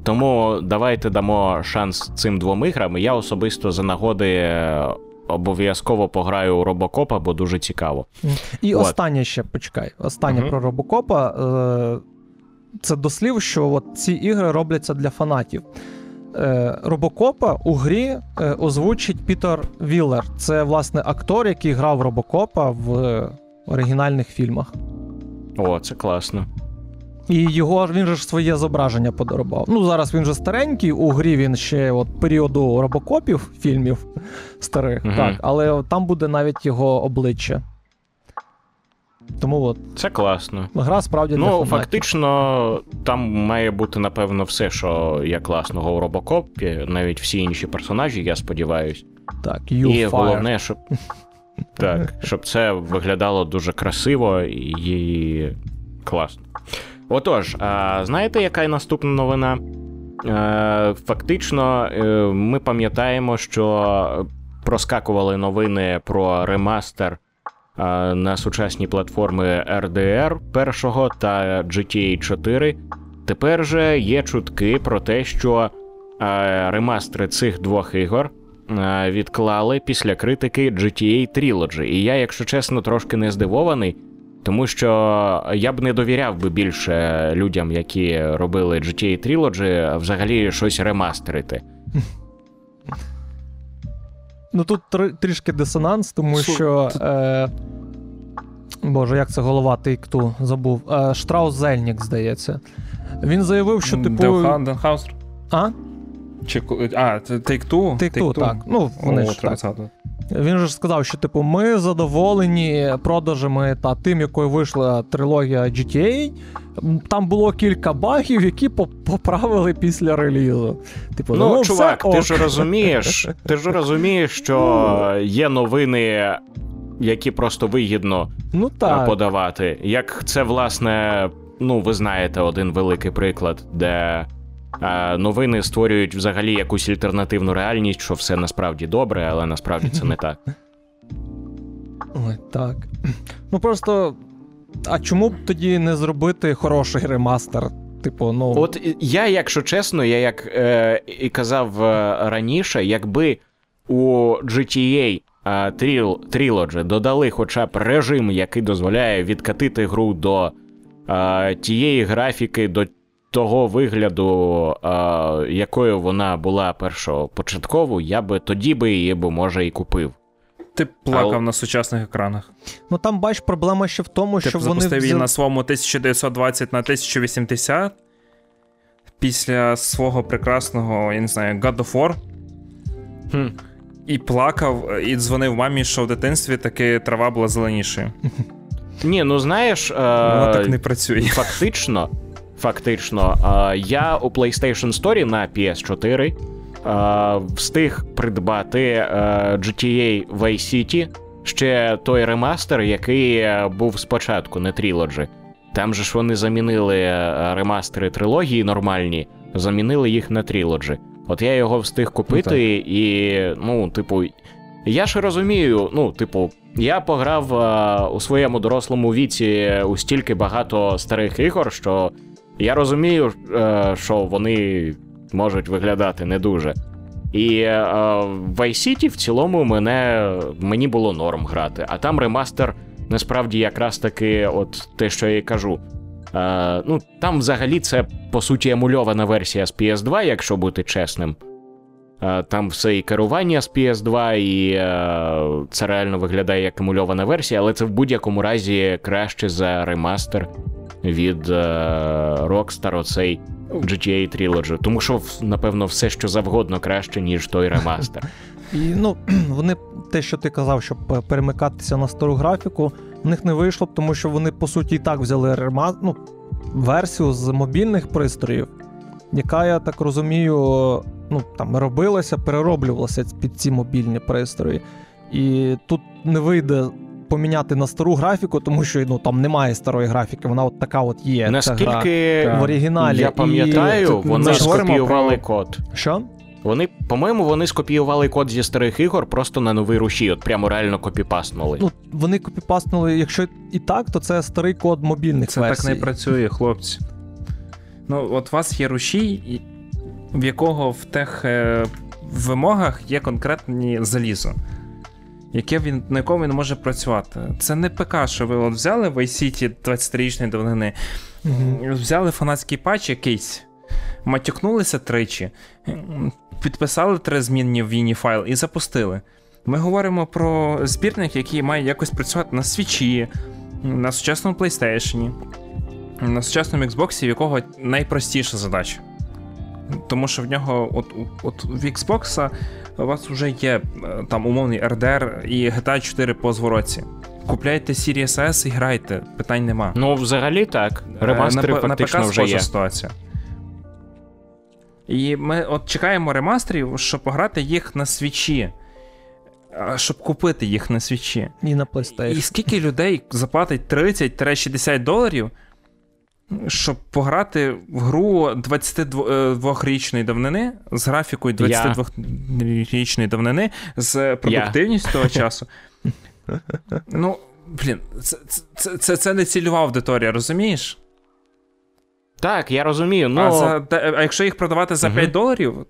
Speaker 2: Тому давайте дамо шанс цим двом іграм. Я особисто за нагоди е, обов'язково пограю у Робокопа, бо дуже цікаво.
Speaker 3: І от. останнє ще почекай. Останнє угу. про Робокопа. Е, це дослів, що от ці ігри робляться для фанатів. Е, Робокопа у грі озвучить Пітер Віллер. Це, власне, актор, який грав Робокопа в оригінальних фільмах.
Speaker 2: О, це класно.
Speaker 3: І його він же ж своє зображення подарував. Ну, зараз він же старенький, у грі він ще от періоду робокопів, фільмів старих,
Speaker 2: Мгм.
Speaker 3: так, але там буде навіть його обличчя. Тому от,
Speaker 2: Це класно.
Speaker 3: гра справді
Speaker 2: Ну,
Speaker 3: фанатів.
Speaker 2: фактично, там має бути, напевно, все, що є класного у робокопі, навіть всі інші персонажі, я сподіваюсь.
Speaker 3: Так, you
Speaker 2: І
Speaker 3: fire.
Speaker 2: головне, щоб. Так, щоб це виглядало дуже красиво і класно. Отож, а знаєте, яка наступна новина? Е, Фактично, е, ми пам'ятаємо, що проскакували новини про ремастер на сучасні платформи RDR 1 та GTA 4. Тепер же є чутки про те, що ремастери цих двох ігор відклали після критики GTA Trilogy. І я, якщо чесно, трошки не здивований, тому що я б не довіряв би більше людям, які робили GTA Trilogy, взагалі щось ремастерити.
Speaker 3: Ну тут тр- трішки дисонанс, тому
Speaker 4: Су...
Speaker 3: що. Е... Боже, як це голова Take-Two забув. Е, Штраус Зельнік, здається. Він заявив, що типу.
Speaker 4: Денхаузер?
Speaker 3: А?
Speaker 4: Чи а, Take-Two?
Speaker 3: Take-Two, так. Ну, вони
Speaker 4: О,
Speaker 3: ж так. Він же сказав, що типу, ми задоволені продажами та тим, якою вийшла трилогія GTA. Там було кілька багів, які поправили після релізу. Типу,
Speaker 2: Ну,
Speaker 3: все
Speaker 2: чувак, ти
Speaker 3: ок.
Speaker 2: ж розумієш, ти ж розумієш, що є новини, які просто вигідно
Speaker 3: ну,
Speaker 2: е,
Speaker 3: так.
Speaker 2: подавати. Як це, власне, ну, ви знаєте, один великий приклад, де новини створюють взагалі якусь альтернативну реальність, що все насправді добре, але насправді це не так.
Speaker 3: Ой, так. Ну просто. А чому б тоді не зробити хороший ремастер? Типу, ну.
Speaker 2: От я, якщо чесно, я як е, і казав е, раніше, якби у GTA е, Trilogy додали хоча б режим, який дозволяє відкатити гру до е, тієї графіки, до того вигляду, е, якою вона була першопочатково, я би тоді би її б, може, і купив.
Speaker 4: Ти плакав
Speaker 2: Ал-
Speaker 4: на сучасних екранах.
Speaker 3: Ну там бач, проблема ще в тому,
Speaker 4: Ти
Speaker 3: що вони
Speaker 4: запустив її
Speaker 3: взяли-
Speaker 4: на своєму 1920 на 1080 після свого прекрасного, я не знаю, God of War.
Speaker 2: Хм.
Speaker 4: І плакав, і дзвонив мамі, що в дитинстві таки трава була зеленішою.
Speaker 2: Ні, ну знаєш, е,
Speaker 4: Вона так не працює.
Speaker 2: Фактично, фактично, я у PlayStation Store на PS4 е, встиг придбати е, GTA Vice City, ще той ремастер, який е, був спочатку, не Trilogy. Там же ж вони замінили е, ремастери трилогії нормальні, замінили їх на Trilogy. От я його встиг купити, і, ну, типу, я ж розумію, ну, типу, я пограв е, у своєму дорослому віці у стільки багато старих ігор, що я розумію, е, що вони можуть виглядати не дуже. І е, в Vice City в цілому мене, мені було норм грати, а там ремастер насправді якраз таки, от те, що я і кажу. Е, ну, там взагалі це по суті емульована версія з PS2, якщо бути чесним. Е, Там все і керування з PS2, і е, це реально виглядає як емульована версія, але це в будь-якому разі краще за ремастер від е, Rockstar, оцей GTA Trilogy. Тому що, напевно, все, що завгодно краще, ніж той ремастер.
Speaker 3: І ну, вони те, що ти казав, щоб перемикатися на стару графіку, в них не вийшло тому що вони, по суті, і так взяли рема... ну, версію з мобільних пристроїв, яка, я так розумію, ну, там, робилася, перероблювалася під ці мобільні пристрої. І тут не вийде поміняти на стару графіку, тому що ну, там немає старої графіки, вона от така от є. гра.
Speaker 2: Наскільки
Speaker 3: в оригіналі.
Speaker 2: я пам'ятаю,
Speaker 3: І...
Speaker 2: вони скопіювали
Speaker 4: про-
Speaker 2: код.
Speaker 3: Що?
Speaker 2: Вони, по-моєму, вони скопіювали код зі старих ігор просто на новий руші, от прямо реально копіпаснули.
Speaker 3: Ну, вони копіпаснули, якщо і так, то це старий код мобільних
Speaker 4: Це
Speaker 3: версій.
Speaker 4: так не працює, хлопці. Ну, от у вас є рушій, в якого в тех е, вимогах є конкретні залізо, яке він, на якому він може працювати. Це не ПК, що ви от взяли в iCity 20-річної давнини,
Speaker 3: Мгм.
Speaker 4: взяли фанатський патч якийсь, матюкнулися тричі, підписали три змінні в файл і запустили. Ми говоримо про збірник, який має якось працювати на свічі, на сучасному PlayStation. на сучасному Xbox, в якого найпростіша задача. Тому що в нього, от от в Xbox у вас вже є е, там умовний RDR і GTA 4 по звороті. Купляйте Series S і грайте, питань нема.
Speaker 2: Ну, взагалі так. Ремастери
Speaker 4: на,
Speaker 2: фактично
Speaker 4: на ПК
Speaker 2: вже є.
Speaker 4: ситуація. І ми от чекаємо ремастерів, щоб пограти їх на свічі. Щоб купити їх на свічі.
Speaker 3: І на PlayStation.
Speaker 4: І скільки людей заплатить 30-60 доларів, щоб пограти в гру 22-річної давнини з графікою 22-річної давнини, з продуктивністю того часу. Ну, блін, це, це, це, це не цільова аудиторія, розумієш?
Speaker 2: Так, я розумію. Ну...
Speaker 4: А, за, а якщо їх продавати за 5 угу. доларів,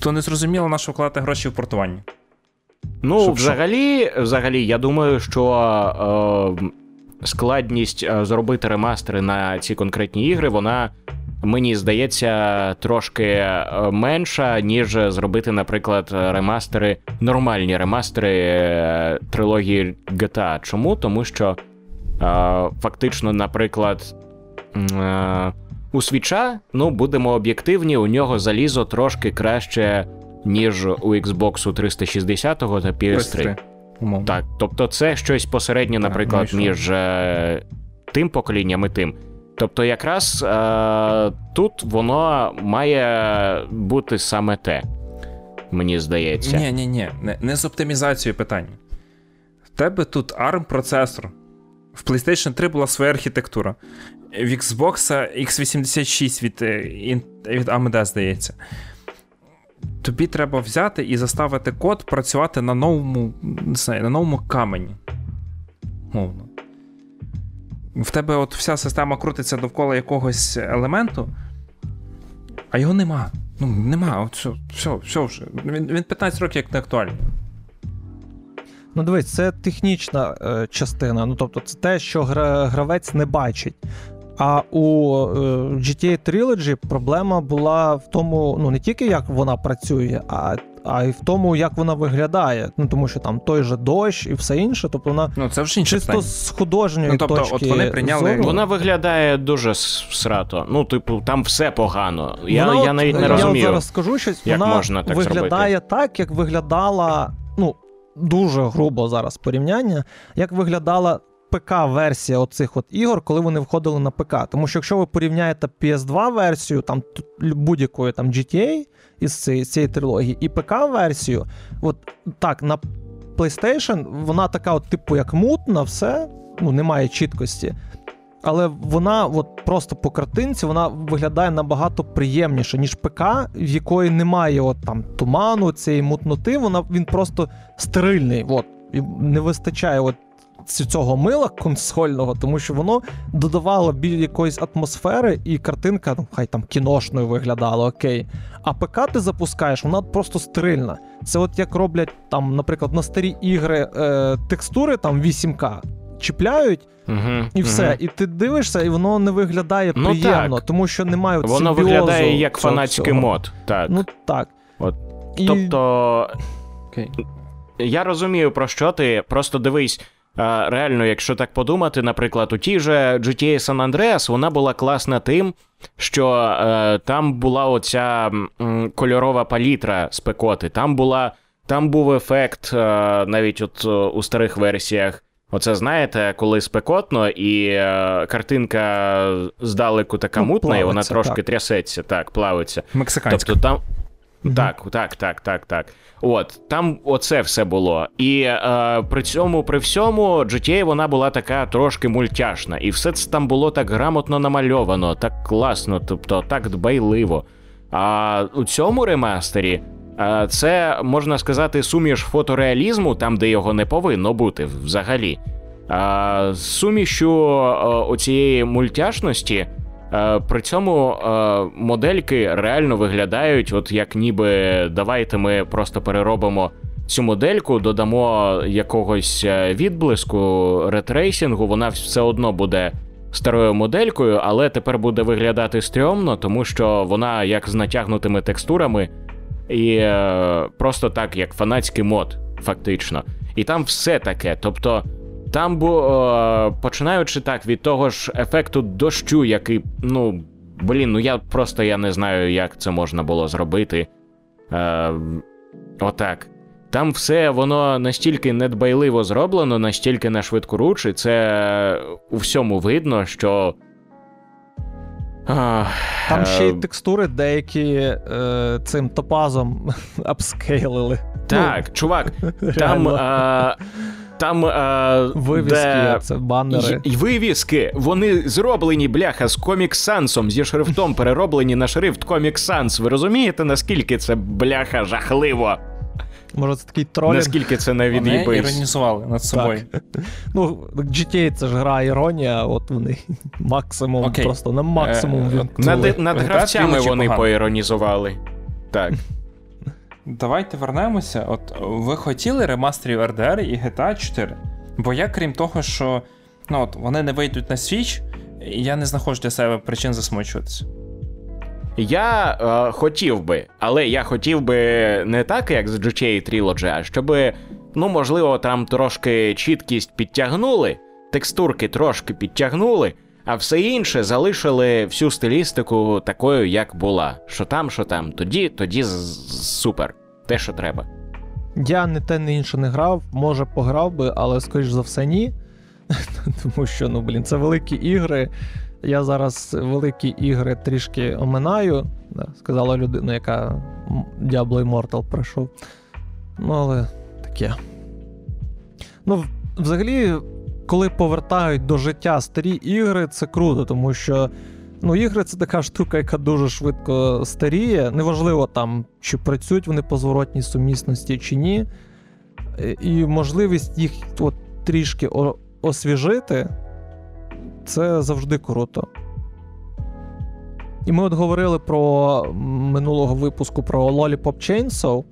Speaker 4: то не зрозуміло на що вкладати гроші в портування.
Speaker 2: Ну, Щоб взагалі, що? взагалі, я думаю, що е, складність е, зробити ремастери на ці конкретні ігри, вона. Мені здається, трошки е, менша, ніж зробити, наприклад, ремастери, нормальні ремастери е, трилогії GTA. Чому? Тому що фактично, наприклад, у свіча, ну, будемо об'єктивні, у нього залізо трошки краще, ніж у Xbox 360 та PS3.
Speaker 4: Умовно.
Speaker 2: Так, тобто це щось посереднє, наприклад, так, між е, тим поколінням і тим. Тобто, якраз е, тут воно має бути саме те, мені здається.
Speaker 4: Ні, ні, ні, не, не з оптимізацією питання. В тебе тут ARM процесор. В PlayStation 3 була своя архітектура. В Xbox X86 від, е, від AMD, здається тобі треба взяти і заставити код працювати на новому не знаю, на новому камені. Мовно. В тебе от вся система крутиться довкола якогось елементу, а його нема. Ну, нема. От все, все, все вже. Він він 15 років як не актуальний.
Speaker 3: Ну, дивись, це технічна е, частина. Ну, тобто, це те, що гра, гравець не бачить. А у е, GTA Trilogy проблема була в тому, ну не тільки як вона працює, а а й в тому, як вона виглядає. Ну тому що там той же дощ і все інше. Тобто вона
Speaker 4: ну, це вже інше
Speaker 3: чисто з художньої ну, тобто, точки
Speaker 4: от вони прийняли...
Speaker 3: зору.
Speaker 2: Вона виглядає дуже срато. Ну, типу, там все погано. Я вона, я навіть не розумію.
Speaker 3: Я зараз скажу щось.
Speaker 2: Як
Speaker 3: вона
Speaker 2: можна так
Speaker 3: виглядає
Speaker 2: зробити.
Speaker 3: так, як виглядала. ну, Дуже грубо зараз порівняння, як виглядала ПК-версія оцих от ігор, коли вони входили на ПК. Тому що якщо ви порівняєте PS2-версію, там будь-якої там GTA із цієї, цієї трилогії, і ПК-версію, от так, на PlayStation вона така, от, типу, як мутна, все, ну, немає чіткості. Але вона, от просто по картинці, вона виглядає набагато приємніше, ніж ПК, в якої немає от там туману, цієї мутноти. Вона він просто стерильний. От, і не вистачає от цього мила консольного, тому що воно додавало біль якоїсь атмосфери, і картинка, ну хай там кіношною виглядала, окей. А ПК ти запускаєш, вона просто стерильна. Це от як роблять там, наприклад, на старі ігри е, текстури там 8К. Чіпляють
Speaker 2: угу,
Speaker 3: і все.
Speaker 2: Угу.
Speaker 3: І ти дивишся, і воно не виглядає ну, приємно,
Speaker 2: так.
Speaker 3: тому що немає
Speaker 2: Воно виглядає як фанатський мод. Так.
Speaker 3: Ну так.
Speaker 2: От. І... Тобто.
Speaker 4: Okay.
Speaker 2: Я розумію, про що ти. Просто дивись, Реально, якщо так подумати, наприклад, у тій же GTA San Andreas вона була класна тим, що е, там була оця м, кольорова палітра спекоти. Там була, там був ефект е, навіть от у старих версіях. Оце знаєте, коли спекотно, і е, картинка здалеку така ну, мутна, плавиться, і вона трошки так. трясеться, так, плавиться.
Speaker 4: Мексиканська.
Speaker 2: Тобто там. Mm-hmm. Так, так, так, так, так. От там оце все було. І е, при цьому, при всьому, GTA вона була така трошки мультяшна, і все це там було так грамотно намальовано, так класно, тобто так дбайливо. А у цьому ремастері е, це можна сказати суміш фотореалізму, там де його не повинно бути взагалі. Е, оцієї мультяшності. Е, при цьому е, модельки реально виглядають, от як ніби давайте ми просто переробимо цю модельку, додамо якогось е, відблиску ретрейсінгу, вона все одно буде старою моделькою, але тепер буде виглядати стрьомно, тому що вона як з натягнутими текстурами, і просто так, як фанатський мод, фактично. І там все таке. Тобто Там бо починаючи так від того ж ефекту дощу, який, ну, блін, ну я просто я не знаю, як це можна було зробити. Е, Отак. Там все воно настільки недбайливо зроблено, настільки на швидкоруч, і це у всьому видно, що.
Speaker 3: Там ще й е, текстури деякі е, цим топазом апскейлили.
Speaker 2: Так, чувак, там. Е, там е,
Speaker 3: вивіски, де... це банери.
Speaker 2: І, вивіски, вони зроблені, бляха, з Comic Sans, зі шрифтом перероблені на шрифт Comic Sans. Ви розумієте, наскільки це бляха жахливо?
Speaker 3: Може, це такий тролінг?
Speaker 2: Наскільки це не від'їбись.
Speaker 4: Вони іронізували над собою.
Speaker 3: Так. Ну, GTA це ж гра іронія, от вони максимум, просто на максимум
Speaker 2: е, Над, над гравцями вони поіронізували. Так.
Speaker 4: Давайте вернемося. От ви хотіли ремастерів RDR і GTA 4? Бо я, крім того, що ну, от, вони не вийдуть на Switch, я не знаходжу для себе причин засмучуватися.
Speaker 2: Я е, хотів би, але я хотів би не так, як з GTA Trilogy, а щоб, ну, можливо, там трошки чіткість підтягнули, текстурки трошки підтягнули, а все інше залишили всю стилістику такою, як була. Що там, що там. Тоді, тоді супер. Те, що треба.
Speaker 3: Я не те, не інше не грав, може пограв би, але скоріш за все, ні. Тому що, ну, блін, це великі ігри. Я зараз великі ігри трішки оминаю, сказала людина, яка Diablo Immortal пройшов. Ну, але таке. Ну, взагалі, коли повертають до життя старі ігри, це круто, тому що ну, ігри це така штука, яка дуже швидко старіє. Неважливо там, чи працюють вони по зворотній сумісності, чи ні. І можливість їх от трішки освіжити це завжди круто. І ми от говорили про минулого випуску про Lollipop Chainsaw.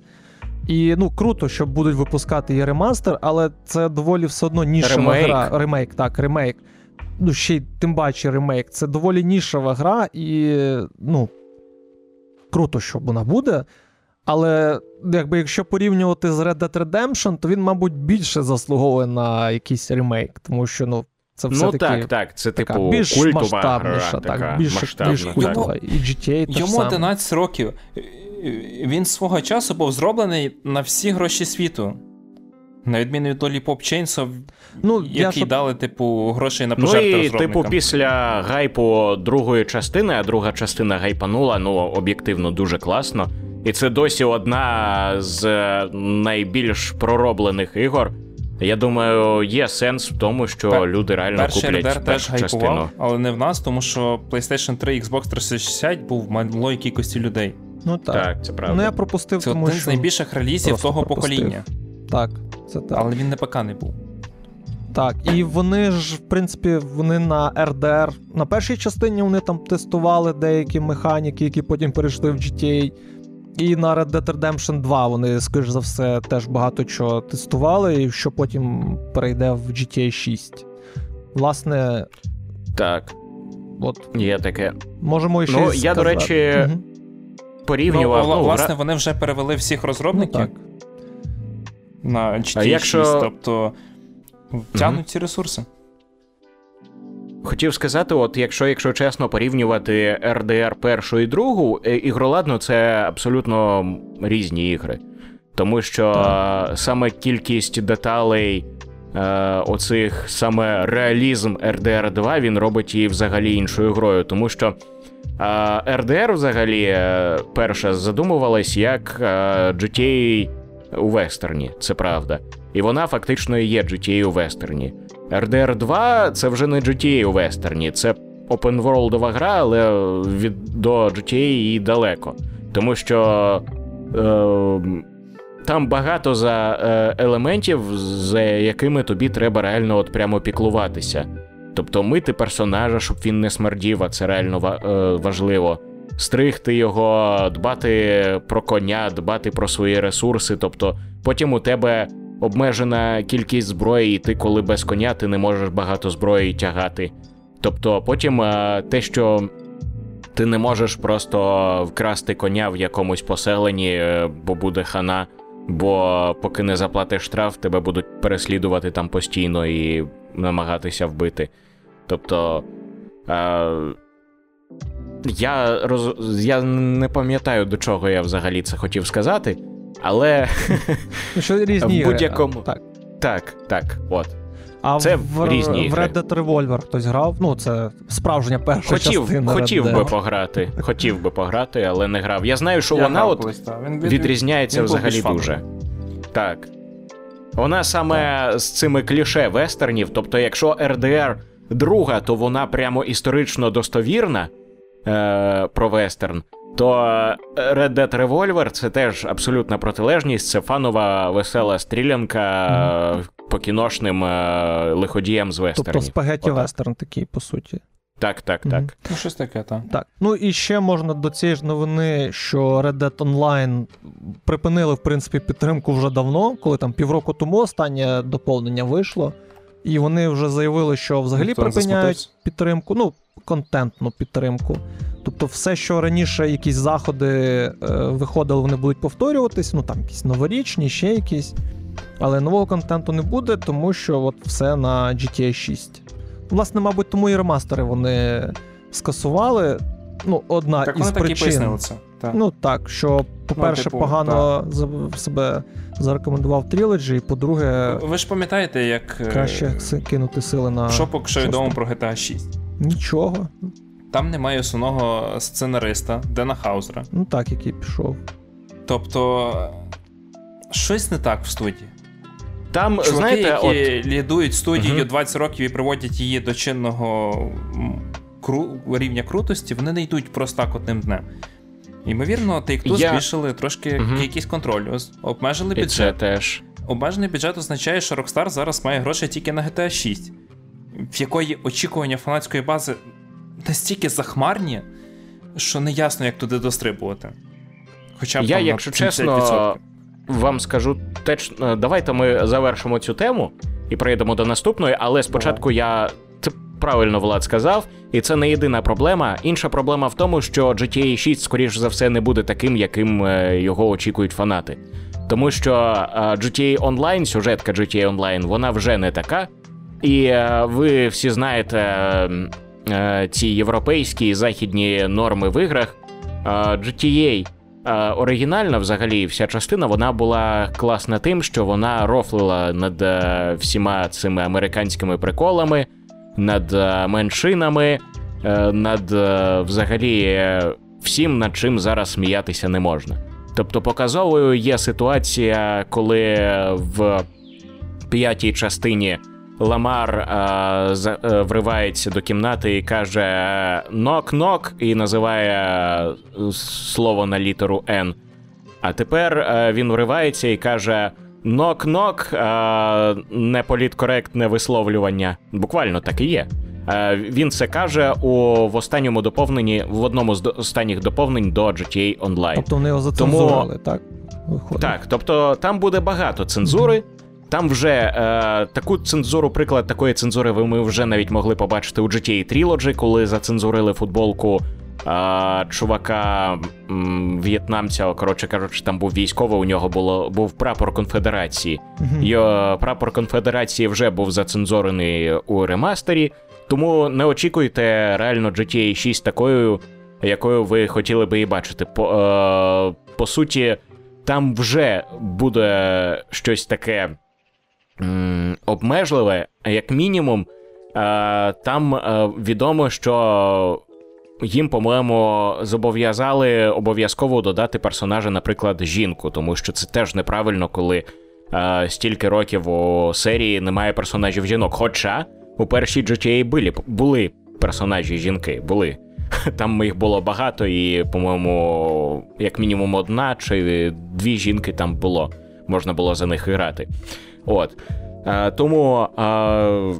Speaker 3: І ну, круто, що будуть випускати і ремастер, але це доволі все одно нішева ремейк. гра. Ремейк, так, ремейк. Ну, ще й тим паче ремейк. Це доволі нішева гра, і ну, круто, що вона буде. Але якби якщо порівнювати з Red Dead Redemption, то він, мабуть, більше заслуговує на якийсь ремейк, тому що ну, це все
Speaker 2: ну,
Speaker 3: таки
Speaker 2: так, так, це
Speaker 3: така
Speaker 2: типу
Speaker 3: більш
Speaker 2: культова
Speaker 3: масштабніша,
Speaker 2: гра,
Speaker 3: так,
Speaker 2: така
Speaker 3: більш,
Speaker 2: масштабна,
Speaker 3: більш культова. І GTA теж
Speaker 4: Йому
Speaker 3: саме.
Speaker 4: 11 років. Він свого часу був зроблений на всі гроші світу. На відміну від Dolly Pop Chainsaw, ну, який щоб... дали, типу, грошей на пожертви
Speaker 2: Ну і, типу, після гайпу другої частини, а друга частина гайпанула, ну, об'єктивно, дуже класно. І це досі одна з найбільш пророблених ігор. Я думаю, є сенс в тому, що Пер... люди реально
Speaker 4: Перший
Speaker 2: куплять
Speaker 4: RDR теж
Speaker 2: частину.
Speaker 4: гайпував, але не в нас, тому що PlayStation 3 Xbox 360 був малої кількості людей.
Speaker 3: Ну так.
Speaker 2: так, це правда.
Speaker 3: Ну я пропустив,
Speaker 4: це
Speaker 3: тому
Speaker 4: один
Speaker 3: що
Speaker 4: з найбільших релізів того
Speaker 3: пропустив.
Speaker 4: покоління.
Speaker 3: Так, це так.
Speaker 4: Але він не ПК не був.
Speaker 3: Так, і вони ж, в принципі, вони на RDR. На першій частині вони там тестували деякі механіки, які потім перейшли в GTA. І на Red Dead Redemption 2 вони, скоріш за все, теж багато чого тестували, і що потім перейде в GTA 6. Власне.
Speaker 2: Так.
Speaker 3: От.
Speaker 2: Є таке.
Speaker 3: Можемо ще.
Speaker 2: Ну, я, до речі, угу. Порівнював.
Speaker 4: Ну, ну, власне, вони вже перевели всіх розробників ну, так. на GTA а 6, якщо... тобто тягнуть угу. ці ресурси.
Speaker 2: Хотів сказати, от якщо, якщо чесно, порівнювати RDR першу і другу, е, ігроладно це абсолютно різні ігри. Тому що так. саме кількість деталей, е, оцих саме реалізм RDR 2 він робить її взагалі іншою грою. Тому що е, RDR взагалі е, перша задумувалась як е, GTA у вестерні, це правда. І вона фактично є GTA у вестерні. RDR 2 це вже не GTA у вестерні, це опенворлдова гра, але від до GTA і далеко. Тому що е, там багато за е, елементів, за якими тобі треба реально от прямо піклуватися. Тобто мити персонажа, щоб він не смердів, а це реально е, важливо. Стригти його, дбати про коня, дбати про свої ресурси. Тобто потім у тебе обмежена кількість зброї, і ти, коли без коня, ти не можеш багато зброї тягати. Тобто, потім е, те, що ти не можеш просто вкрасти коня в якомусь поселенні, е, бо буде хана. Бо поки не заплатиш штраф, тебе будуть переслідувати там постійно і намагатися вбити. Тобто. Е, я роз... я не пам'ятаю, до чого я взагалі це хотів сказати, але.
Speaker 3: Ну, що різні
Speaker 2: в будь-якому.
Speaker 3: Ігри. Так,
Speaker 2: так, так, от.
Speaker 3: А
Speaker 2: це
Speaker 3: в,
Speaker 2: різні
Speaker 3: в Red Dead Revolver хтось грав. Ну, це справжня перша
Speaker 2: хотів,
Speaker 3: частина.
Speaker 2: Хотів би Red
Speaker 3: Dead.
Speaker 2: пограти. Хотів би пограти, але не грав. Я знаю, що
Speaker 4: Я
Speaker 2: вона от
Speaker 4: колись. Він від-
Speaker 2: відрізняється
Speaker 4: він
Speaker 2: взагалі дуже. Так. Вона саме з цими кліше вестернів, тобто, якщо РДР друга, то вона прямо історично достовірна е, про вестерн, то Red Dead Revolver це теж абсолютна протилежність, це фанова весела стрілянка е, по кіношним е, лиходіям з вестернів.
Speaker 3: Тобто спагеті вестерн такий, по суті.
Speaker 2: Так, так, так.
Speaker 4: Ну, щось таке, так.
Speaker 3: Так. Ну і ще можна до цієї ж новини, що Red Dead Online припинили, в принципі, підтримку вже давно, коли там півроку тому останнє доповнення вийшло. І вони вже заявили, що взагалі
Speaker 4: не
Speaker 3: припиняють
Speaker 4: засмутився.
Speaker 3: підтримку, ну, контентну підтримку. Тобто, все, що раніше якісь заходи е, виходили, вони будуть повторюватись, ну там якісь новорічні, ще якісь. Але нового контенту не буде, тому що от все на GTA 6. Власне, мабуть, тому і ремастери вони скасували. Ну, одна
Speaker 4: Так
Speaker 3: із
Speaker 4: вони так
Speaker 3: причин.
Speaker 4: пояснили це. Так.
Speaker 3: Ну так, що, по-перше,
Speaker 4: типу,
Speaker 3: погано за- себе зарекомендував Trilogy, і по-друге,
Speaker 4: Ви ж пам'ятаєте, як е,
Speaker 3: краще кинути сили на.
Speaker 4: що поки що відомо про GTA 6?
Speaker 3: Нічого.
Speaker 4: Там немає основного сценариста Дена Хаузера.
Speaker 3: Ну так, який пішов.
Speaker 4: Тобто, е, щось не так в студії.
Speaker 2: Там,
Speaker 4: Чуваки,
Speaker 2: знаєте,
Speaker 4: які
Speaker 2: от
Speaker 4: лідують студію
Speaker 2: Мгм.
Speaker 4: 20 років і приводять її до чинного кру... рівня крутості, вони не йдуть просто так одним днем. Ймовірно, Take-Two
Speaker 2: Я-
Speaker 4: збільшили трошки кількість контролю, з- обмежили
Speaker 2: і це теж.
Speaker 4: Обмежений бюджет означає, що Rockstar зараз має гроші тільки на GTA 6, в якої очікування фанатської бази настільки захмарні, що не ясно, як туди дострибувати. Хоча б
Speaker 2: Я,
Speaker 4: там на
Speaker 2: якщо
Speaker 4: 70%.
Speaker 2: чесно, вам скажу теж. е, Давайте ми завершимо цю тему і перейдемо до наступної, але спочатку я. Це правильно Влад сказав, і це не єдина проблема. Інша проблема в тому, що GTA 6, скоріш за все, не буде таким, яким е, його очікують фанати. Тому що е, GTA Online, сюжетка GTA Online, вона вже не така. І ви всі знаєте ці європейські і західні норми в іграх. GTA оригінальна, взагалі, вся частина вона була класна тим, що вона рофлила над е, всіма цими американськими приколами, над е, меншинами, е, над е, взагалі е, всім, над чим зараз сміятися не можна. Тобто показовою є ситуація, коли в п'ятій частині Ламар е, за- е, вривається до кімнати і каже нок-нок і називає е, слово на літеру Н. А тепер е, він вривається і каже нок-нок, е, неполіткоректне висловлювання. Буквально так і є. Е, він це каже у в останньому доповненні, в одному з до- останніх доповнень до GTA Online.
Speaker 3: Тобто вони його зацензурували, так? Виходить.
Speaker 2: Так, тобто там буде багато цензури. Там вже е, таку цензуру, приклад такої цензури, ви ми вже навіть могли побачити у GTA Trilogy, коли зацензурили футболку е, чувака м, в'єтнамця. Коротше кажучи, там був військовий, у нього було був прапор конфедерації. Його прапор конфедерації вже був зацензорений у ремастері, тому не очікуйте реально GTA 6 такою, якою ви хотіли би її бачити. По, е, по суті, там вже буде щось таке обмежливе, як мінімум. Е, там е, відомо, що їм, по-моєму, зобов'язали обов'язково додати персонажа, наприклад, жінку, тому що це теж неправильно, коли е, стільки років у серії немає персонажів жінок. Хоча у першій GTA були, були персонажі жінки, були. Там їх було багато, і, по-моєму, як мінімум одна чи дві жінки там було. Можна було за них грати. От. Е, тому е,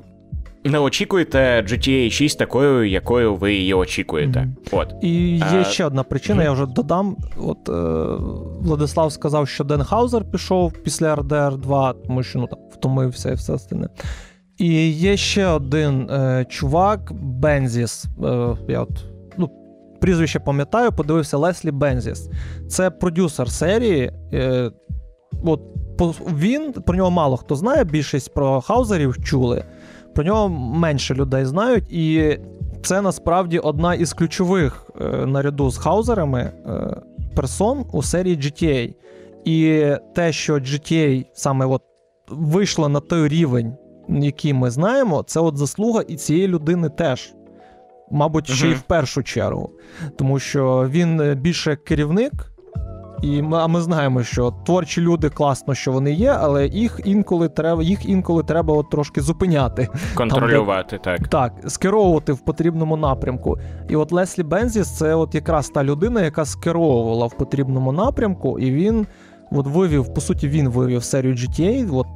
Speaker 2: не очікуйте GTA 6 такою, якою ви її очікуєте.
Speaker 3: Мгм.
Speaker 2: От.
Speaker 3: І є
Speaker 2: А,
Speaker 3: ще одна причина, я вже додам. От е, Владислав сказав, що Ден Хаузер пішов після RDR 2, тому що ну там втомився і все остальне. І є ще один е, чувак, Бензіс. Е, я от, ну, прізвище пам'ятаю, подивився Леслі Бензіс. Це продюсер серії. Е, от він про нього мало хто знає, більшість про хаузерів чули. Про нього менше людей знають, і це насправді одна із ключових е, наряду з хаузерами е, персон у серії GTA. І те, що GTA саме от вийшло на той рівень, який ми знаємо, це от заслуга і цієї людини теж. Мабуть, ще й в першу чергу. Тому що він більше керівник, і ми, а ми знаємо, що творчі люди класно, що вони є, але їх інколи треба їх інколи треба от трошки зупиняти.
Speaker 2: Контролювати,
Speaker 3: Там,
Speaker 2: так.
Speaker 3: Так, скеровувати в потрібному напрямку. І от Леслі Бензіс це от якраз та людина, яка скеровувала в потрібному напрямку, і він от вивів, по суті, він вивів серію GTA от,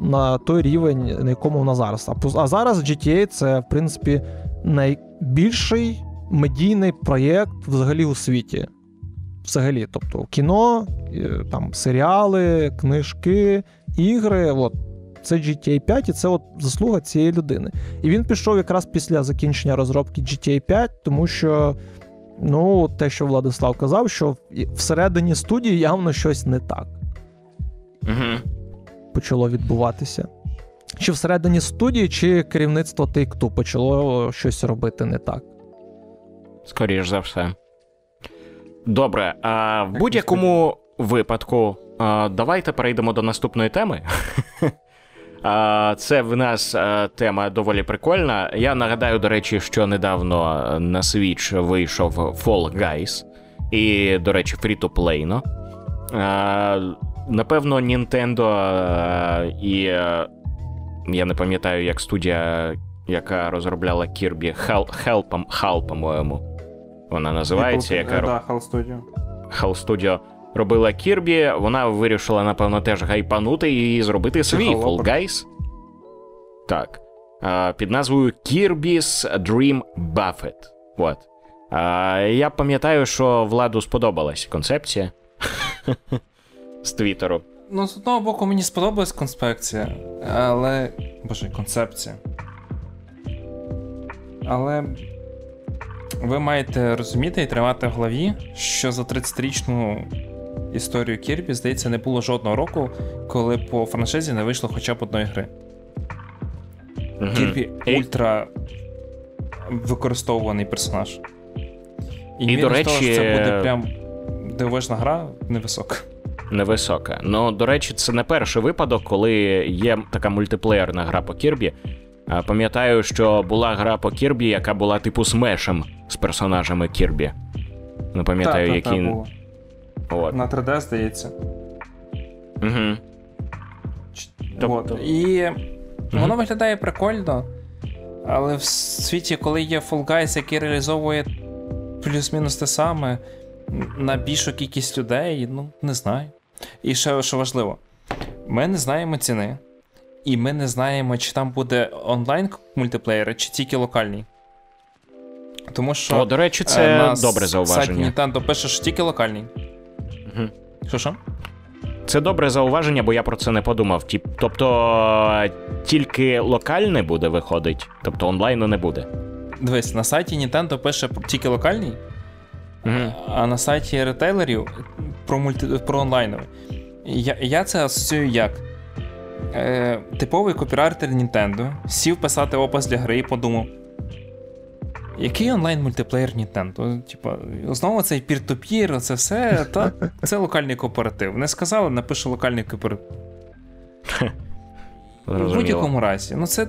Speaker 3: на той рівень, на якому вона зараз. А зараз GTA це, в принципі, найбільший медійний проєкт взагалі у світі взагалі. Тобто кіно, е, там серіали, книжки, ігри. От. Це GTA 5, і це от заслуга цієї людини. І він пішов якраз після закінчення розробки GTA 5, тому що, ну, те, що Владислав казав, що всередині студії явно щось не так
Speaker 2: Угу.
Speaker 3: почало відбуватися. Чи всередині студії, чи керівництво Take-Two почало щось робити не так.
Speaker 2: Скоріш за все. Добре, а в будь-якому випадку, а, давайте перейдемо до наступної теми. А, Це в нас тема доволі прикольна. Я нагадаю, до речі, що недавно на Switch вийшов Fall Guys, і, до речі, free-to-play. Напевно, Nintendo і я не пам'ятаю, як студія, яка розробляла Kirby, Hell, Hell, Hell по-моєму вона називається, яка
Speaker 4: да, Hell Studio.
Speaker 2: Hell Studio робила Кірбі, вона вирішила, напевно, теж гайпанути і зробити свій Fall Guys. Так. Під назвою Kirby's Dream Buffet. От. Я пам'ятаю, що владу сподобалась концепція з Твіттеру.
Speaker 4: Ну, з одного боку, мені сподобалась конспекція, але. Боже, концепція. Але ви маєте розуміти і тримати в голові, що за 30-річну історію Кірбі, здається, не було жодного року, коли по франшизі не вийшло хоча б одної гри. Угу. Кірбі ультра використовуваний персонаж. І, і до речі, того, що це буде прям дивовижна гра, невисока.
Speaker 2: Невисока. Ну, до речі, це не перший випадок, коли є така мультиплеєрна гра по Кірбі. Пам'ятаю, що була гра по Кірбі, яка була типу смешем з персонажами Кірбі. Не пам'ятаю,
Speaker 4: які.
Speaker 2: Та,
Speaker 4: От. На 3D, здається.
Speaker 2: Угу.
Speaker 4: Тобто... От. І угу. воно виглядає прикольно, але в світі, коли є Fall Guys, який реалізовує плюс-мінус те саме на більшу кількість людей, ну, не знаю. І ще що важливо, ми не знаємо ціни. І ми не знаємо, чи там буде онлайн мультиплеєр, чи тільки локальний. Тому що.
Speaker 2: О, до речі, це
Speaker 4: на
Speaker 2: добре зауваження.
Speaker 4: сайті Nintendo пише, що тільки локальний.
Speaker 2: Угу.
Speaker 4: Що що?
Speaker 2: Це добре зауваження, бо я про це не подумав. Тобто тільки локальний буде виходить, тобто онлайну не буде.
Speaker 4: Дивись, на сайті Nintendo пише тільки локальний,
Speaker 2: угу.
Speaker 4: а на сайті ретейлерів про мульти... про онлайновий. Я, я це асоціюю як е, типовий копірайтер Nintendo сів писати опис для гри і подумав. Який онлайн мультиплеєр Nintendo? Типа, знову цей пір-то-пір, це все, та це локальний кооператив. Не сказали, напишу локальний кооператив. В будь-якому разі, ну це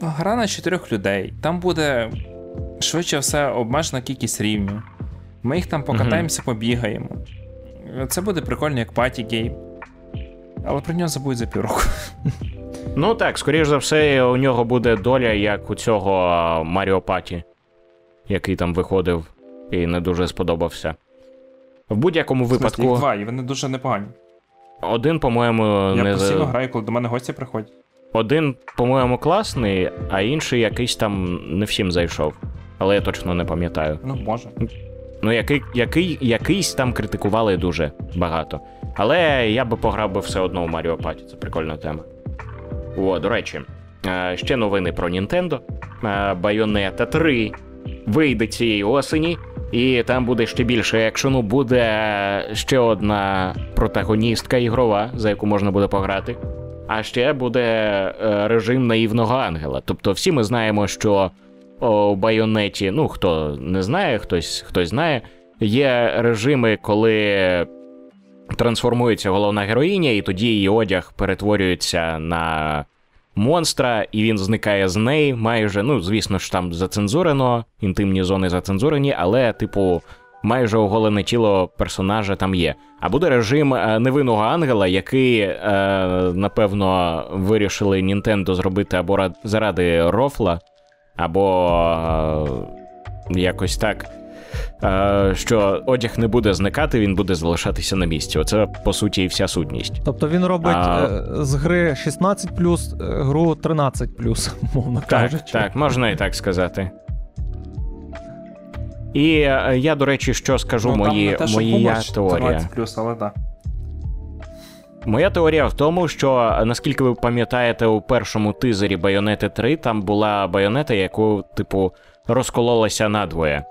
Speaker 4: гра на чотирьох людей. Там буде швидше все обмежена кількість рівнів. Ми їх там покатаємося, побігаємо. Це буде прикольно, як паті гейм. Але про нього забудуть за півроку.
Speaker 2: Ну так, скоріш за все, у нього буде доля, як у цього Маріо Паті, який там виходив і не дуже сподобався. В будь-якому випадку.
Speaker 4: Їх два, і вони дуже непогані.
Speaker 2: Один, по-моєму,
Speaker 4: Я
Speaker 2: не
Speaker 4: постійно граю, коли до мене гості приходять.
Speaker 2: Один, по-моєму, класний, а інший якийсь там не всім зайшов. Але я точно не пам'ятаю.
Speaker 4: Ну, може.
Speaker 2: Ну, який, який, якийсь там критикували дуже багато. Але я би пограв би все одно у Маріо Паті, це прикольна тема. О, до речі, е, ще новини про Нінтендо. Bayonetta 3 вийде цієї осені, І там буде ще більше екшену, буде ще одна протагоністка ігрова, за яку можна буде пограти. А ще буде е, режим наївного ангела. Тобто, всі ми знаємо, що у байонеті, ну хто не знає, хтось хтось знає, є режими, коли трансформується головна героїня, і тоді її одяг перетворюється на монстра, і він зникає з неї майже. Ну, звісно ж, там зацензурено, інтимні зони зацензурені, але, типу, майже оголене тіло персонажа там є. А буде режим е, невинного ангела, який, е, напевно, вирішили Нінтендо зробити або заради рофла, або е, якось так. Е, Що одяг не буде зникати, він буде залишатися на місці. Оце по суті і вся сутність.
Speaker 3: Тобто він робить
Speaker 2: А-
Speaker 3: е, з гри 16 е, гру 13 мовно кажучи.
Speaker 2: так, можна і так сказати. І я, до речі, що скажу,
Speaker 4: Ну,
Speaker 2: мої,
Speaker 4: те, що
Speaker 2: моя теорія.
Speaker 4: 14+, але так.
Speaker 2: Моя теорія в тому, що наскільки ви пам'ятаєте, у першому тизері Байонети 3 там була байонета, яку, типу, розкололася надвоє.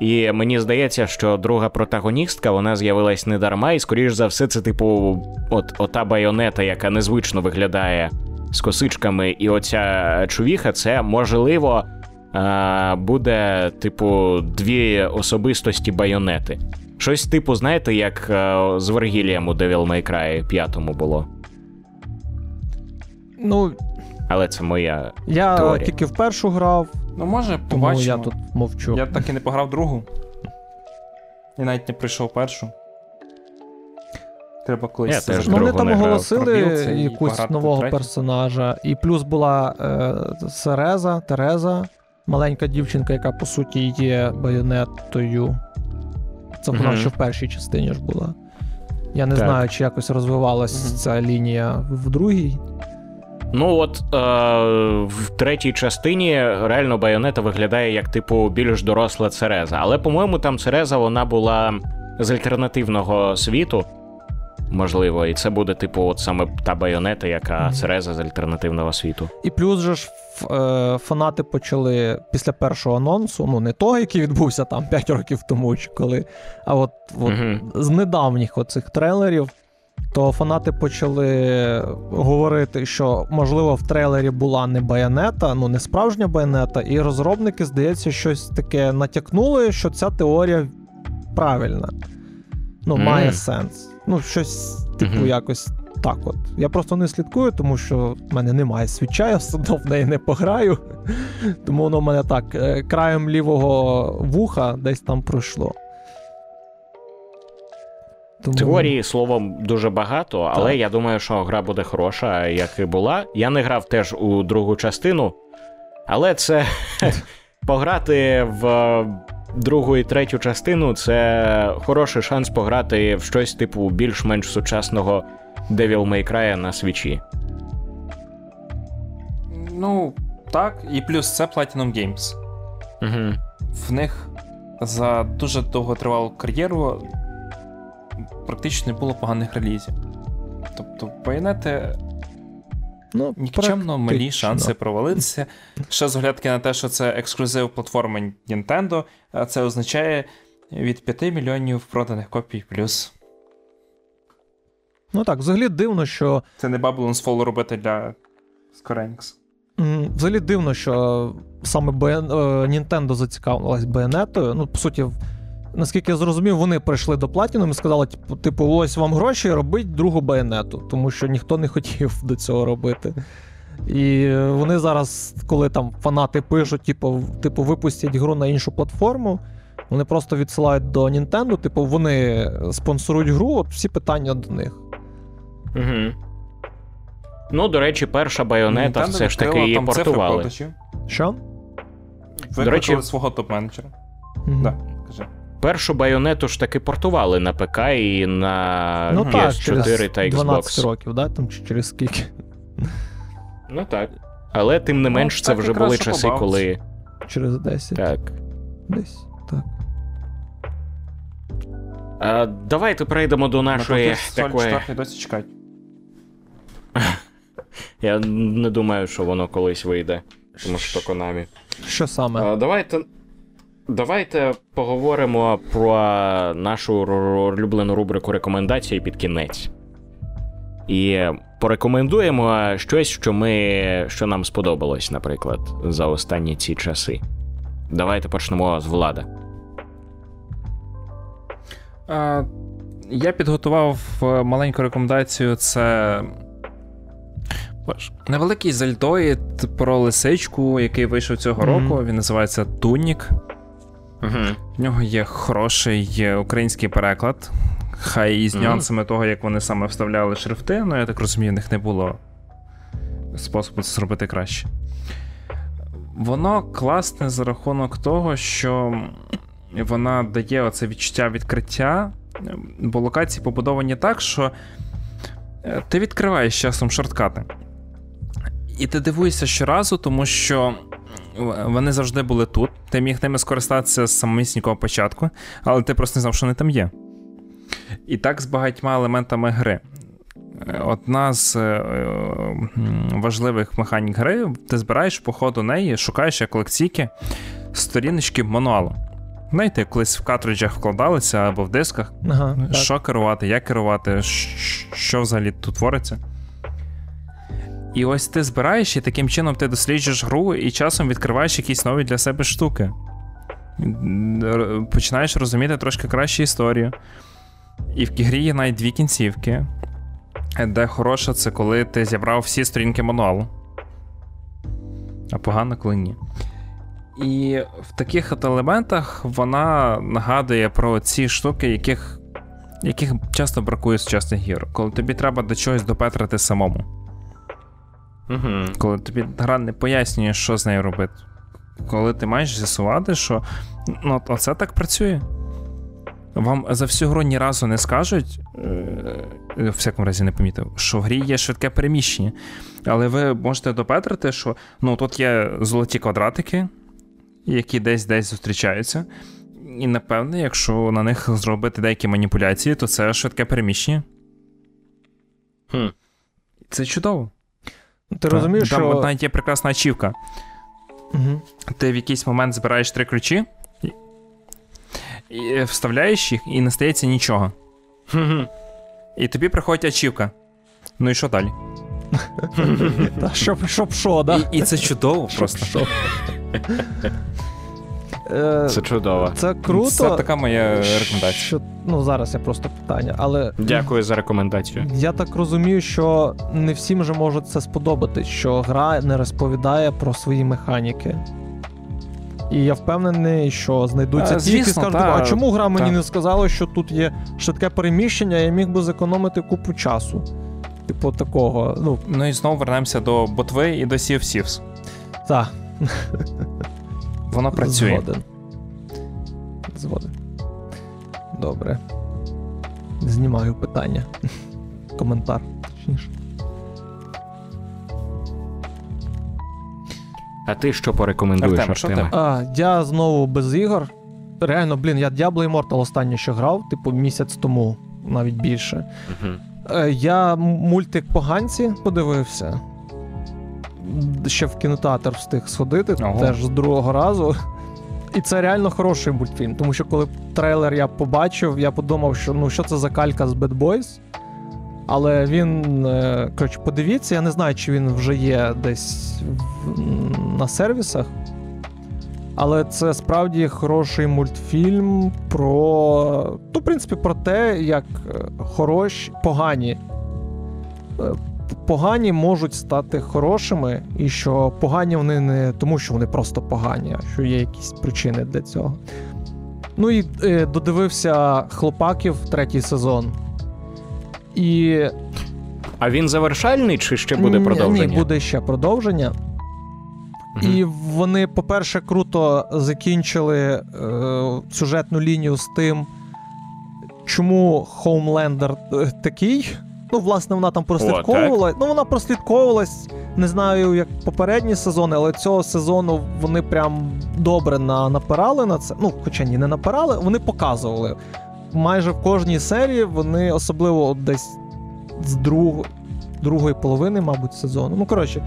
Speaker 2: І мені здається, що друга протагоністка вона з'явилась не дарма, і скоріш за все, це, типу, от ота байонета, яка незвично виглядає з косичками, і оця чувіха, це можливо буде, типу, дві особистості байонети. Щось типу, знаєте, як е, з Вергілієм у Devil May Cry 5 було.
Speaker 3: Ну,
Speaker 2: Але це моя.
Speaker 3: я
Speaker 2: Теорія.
Speaker 3: тільки в першу грав,
Speaker 4: Ну, може,
Speaker 3: тому
Speaker 4: побачимо.
Speaker 3: я тут мовчу.
Speaker 4: Я так і не пограв другу. І навіть не прийшов першу. Треба колись.
Speaker 2: Я теж
Speaker 3: Ну, вони
Speaker 2: другу
Speaker 3: там
Speaker 2: не грав.
Speaker 3: оголосили
Speaker 4: Пробіл і
Speaker 3: якусь
Speaker 4: пограти
Speaker 3: нового
Speaker 4: третю.
Speaker 3: персонажа. І плюс була е, Сереза, Тереза, маленька дівчинка, яка по суті є байонетою. Це вона
Speaker 2: Мгм.
Speaker 3: ще в першій частині ж була. Я не
Speaker 2: Так.
Speaker 3: знаю, чи якось розвивалась
Speaker 4: Мгм.
Speaker 3: ця лінія в другій.
Speaker 2: Ну от е, в третій частині реально Байонета виглядає як, типу, більш доросла Цереза. Але, по-моєму, там Цереза вона була з альтернативного світу. Можливо, і це буде, типу, от саме та байонета, яка. Цереза з альтернативного світу.
Speaker 3: І плюс же ж е, фанати почали після першого анонсу, ну не того, який відбувся там 5 років тому, чи коли, а от, от
Speaker 2: Мгм.
Speaker 3: з недавніх оцих трейлерів, то фанати почали говорити, що можливо в трейлері була не байонета, ну не справжня байонета, і розробники, здається, щось таке натякнули, що ця теорія правильна. Ну,
Speaker 2: Мгм.
Speaker 3: має сенс. Ну, щось, типу,
Speaker 2: Мгм.
Speaker 3: якось так от. Я просто не слідкую, тому що в мене немає свіча, я все одно в неї не пограю. Тому воно в мене так, е, краєм лівого вуха десь там пройшло. Тому...
Speaker 2: Теорії словом дуже багато, але
Speaker 3: Так.
Speaker 2: я думаю, що гра буде хороша, як і була. Я не грав теж у другу частину, але це пограти в другу і третю частину це хороший шанс пограти в щось типу більш-менш сучасного Devil May Cry на свічі.
Speaker 4: Ну, так, і плюс це Platinum Games.
Speaker 2: Угу.
Speaker 4: В них за дуже довготривалу кар'єру практично не було поганих релізів. Тобто, байонети
Speaker 3: ну,
Speaker 4: нікчемно малі шанси провалитися. Ще з оглядки на те, що це ексклюзив платформи Nintendo, а це означає від 5 мільйонів проданих копій плюс.
Speaker 3: Ну так, взагалі дивно, що
Speaker 4: Це не Babylon's Fall робити для Square Enix.
Speaker 3: взагалі дивно, що саме е, Nintendo зацікавилась байонетою. Ну, по суті, наскільки я зрозумів, вони прийшли до Platinum і сказали, типу, типу, ось вам гроші, робіть другу байонету, тому що ніхто не хотів до цього робити. І вони зараз, коли там фанати пишуть, типу, типу, випустять гру на іншу платформу, вони просто відсилають до Nintendo, типу, вони спонсорують гру, от всі питання до них.
Speaker 2: Угу. Ну, до речі, перша байонета все ж таки її портували.
Speaker 3: Що?
Speaker 4: Викликали
Speaker 2: речі-
Speaker 4: свого топ-менеджера.
Speaker 3: Мгм.
Speaker 4: Да, кажи.
Speaker 2: Першу байонету ж таки портували на ПК і на
Speaker 3: Ну так,
Speaker 2: PS4
Speaker 3: через
Speaker 2: та
Speaker 3: 12
Speaker 2: Xbox.
Speaker 3: років, да? Там чи через скільки?
Speaker 2: Ну так. Але тим не
Speaker 4: Ну,
Speaker 2: менш, це вже були часи, коли.
Speaker 3: Через 10.
Speaker 2: Так.
Speaker 3: Десь. Так.
Speaker 2: А, давайте перейдемо до нашої такої.
Speaker 4: 4 досі чекають.
Speaker 2: Я не думаю, що воно колись вийде. Тому що Konami.
Speaker 3: Що саме?
Speaker 2: А, давайте. Давайте поговоримо про нашу улюблену рубрику рекомендації під кінець. І порекомендуємо щось, що ми, що нам сподобалось, наприклад, за останні ці часи. Давайте почнемо з влада.
Speaker 4: Я підготував е, маленьку рекомендацію. Це невеликий зальдоїд про лисичку, який вийшов цього
Speaker 3: Мгм.
Speaker 4: року. Він називається Тунік.
Speaker 2: Угу.
Speaker 4: В нього є хороший український переклад. Хай і з
Speaker 2: Мгм.
Speaker 4: нюансами того, як вони саме вставляли шрифти, ну я так розумію, в них не було способу це зробити краще. Воно класне за рахунок того, що вона дає оце відчуття відкриття, бо локації побудовані так, що е, ти відкриваєш часом шорткати. І ти дивуєшся щоразу, тому що вони завжди були тут. Ти міг ними скористатися з самісінького початку, але ти просто не знав, що вони там є. І так з багатьма елементами гри. Одна з е, важливих механік гри, ти збираєш по ходу неї, шукаєш як лекційки сторіночки мануалу. Знаєте, колись в картриджах вкладалися або в дисках,
Speaker 3: Ага, так.
Speaker 4: що керувати, як керувати, що взагалі тут твориться. І ось ти збираєш, і таким чином ти досліджуєш гру і часом відкриваєш якісь нові для себе штуки. Починаєш розуміти трошки краще історію. І в грі є навіть дві кінцівки, де хороше це коли ти зібрав всі сторінки мануалу. А погано, коли ні. І в таких от елементах вона нагадує про ці штуки, яких, яких часто бракує сучасних гір, коли тобі треба до чогось допетрити самому.
Speaker 2: Угу.
Speaker 4: Коли тобі гра не пояснює, що з нею робити. Коли ти маєш з'ясувати, що ну, оце так працює. Вам за всю гру ні разу не скажуть, е, в всякому разі не помітив, що в грі є швидке переміщення. Але ви можете допетрити, що ну, тут є золоті квадратики, які десь десь зустрічаються. І напевне, якщо на них зробити деякі маніпуляції, то це швидке переміщення.
Speaker 2: Хм.
Speaker 4: Це чудово.
Speaker 3: Ти розумієш,
Speaker 4: Там
Speaker 3: що.
Speaker 4: навіть є прекрасна ачівка.
Speaker 3: Угу.
Speaker 4: Ти в якийсь момент збираєш три ключі, і, вставляєш їх, і не стається нічого. І тобі приходить ачівка. Ну і що далі?
Speaker 3: Щоб, що, да?
Speaker 4: І це чудово просто.
Speaker 3: Е,
Speaker 2: Це чудово.
Speaker 3: Це круто.
Speaker 4: Це така моя рекомендація.
Speaker 3: Що, ну, зараз я просто питання, але
Speaker 2: Дякую за рекомендацію.
Speaker 3: я так розумію, що не всім же може це сподобатись, що гра не розповідає про свої механіки. І я впевнений, що знайдуться
Speaker 4: А,
Speaker 3: ті, які скажуть,
Speaker 4: та,
Speaker 3: а чому гра мені
Speaker 4: та.
Speaker 3: не сказала, що тут є швидке переміщення, я міг би зекономити купу часу. Типу такого. Ну,
Speaker 4: Ну і знову вернемося до ботви і до Sea of Thieves.
Speaker 3: так,
Speaker 4: Воно працює.
Speaker 3: Згоден. Згоден. Добре. Знімаю питання. Коментар, точніше.
Speaker 2: А ти що порекомендуєш,
Speaker 4: Артеме, що
Speaker 2: Артеме?
Speaker 4: ти?
Speaker 3: А, я знову без ігор. Реально, блін, я Diablo Immortal останнє що грав, типу місяць тому, навіть більше. Е, Я мультик поганці подивився. Ще в кінотеатр встиг сходити,
Speaker 4: Ого.
Speaker 3: теж з другого разу. І це реально хороший мультфільм, тому що коли трейлер я побачив, я подумав, що ну що це за калька з Bad Boys. Але він, е, коротше, подивіться, я не знаю, чи він вже є десь в, на сервісах. Але це справді хороший мультфільм про. Ну, в принципі, про те, як е, хороші, погані. Погані можуть стати хорошими, і що погані вони не тому, що вони просто погані, а що є якісь причини для цього. Ну і е, додивився хлопаків третій сезон. І
Speaker 2: А він завершальний чи ще буде продовження?
Speaker 3: Ні, буде ще продовження.
Speaker 2: Мгм.
Speaker 3: І вони, по-перше, круто закінчили е, сюжетну лінію з тим, чому Хоумлендер такий. Ну, власне, вона там прослідковувала. ну, вона прослідковувалась, не знаю, як попередні сезони, але цього сезону вони прям добре на, напирали на це. Ну, хоча ні, не напирали, вони показували. Майже в кожній серії вони, особливо десь з друг, другої половини, мабуть, сезону. Ну, коротше,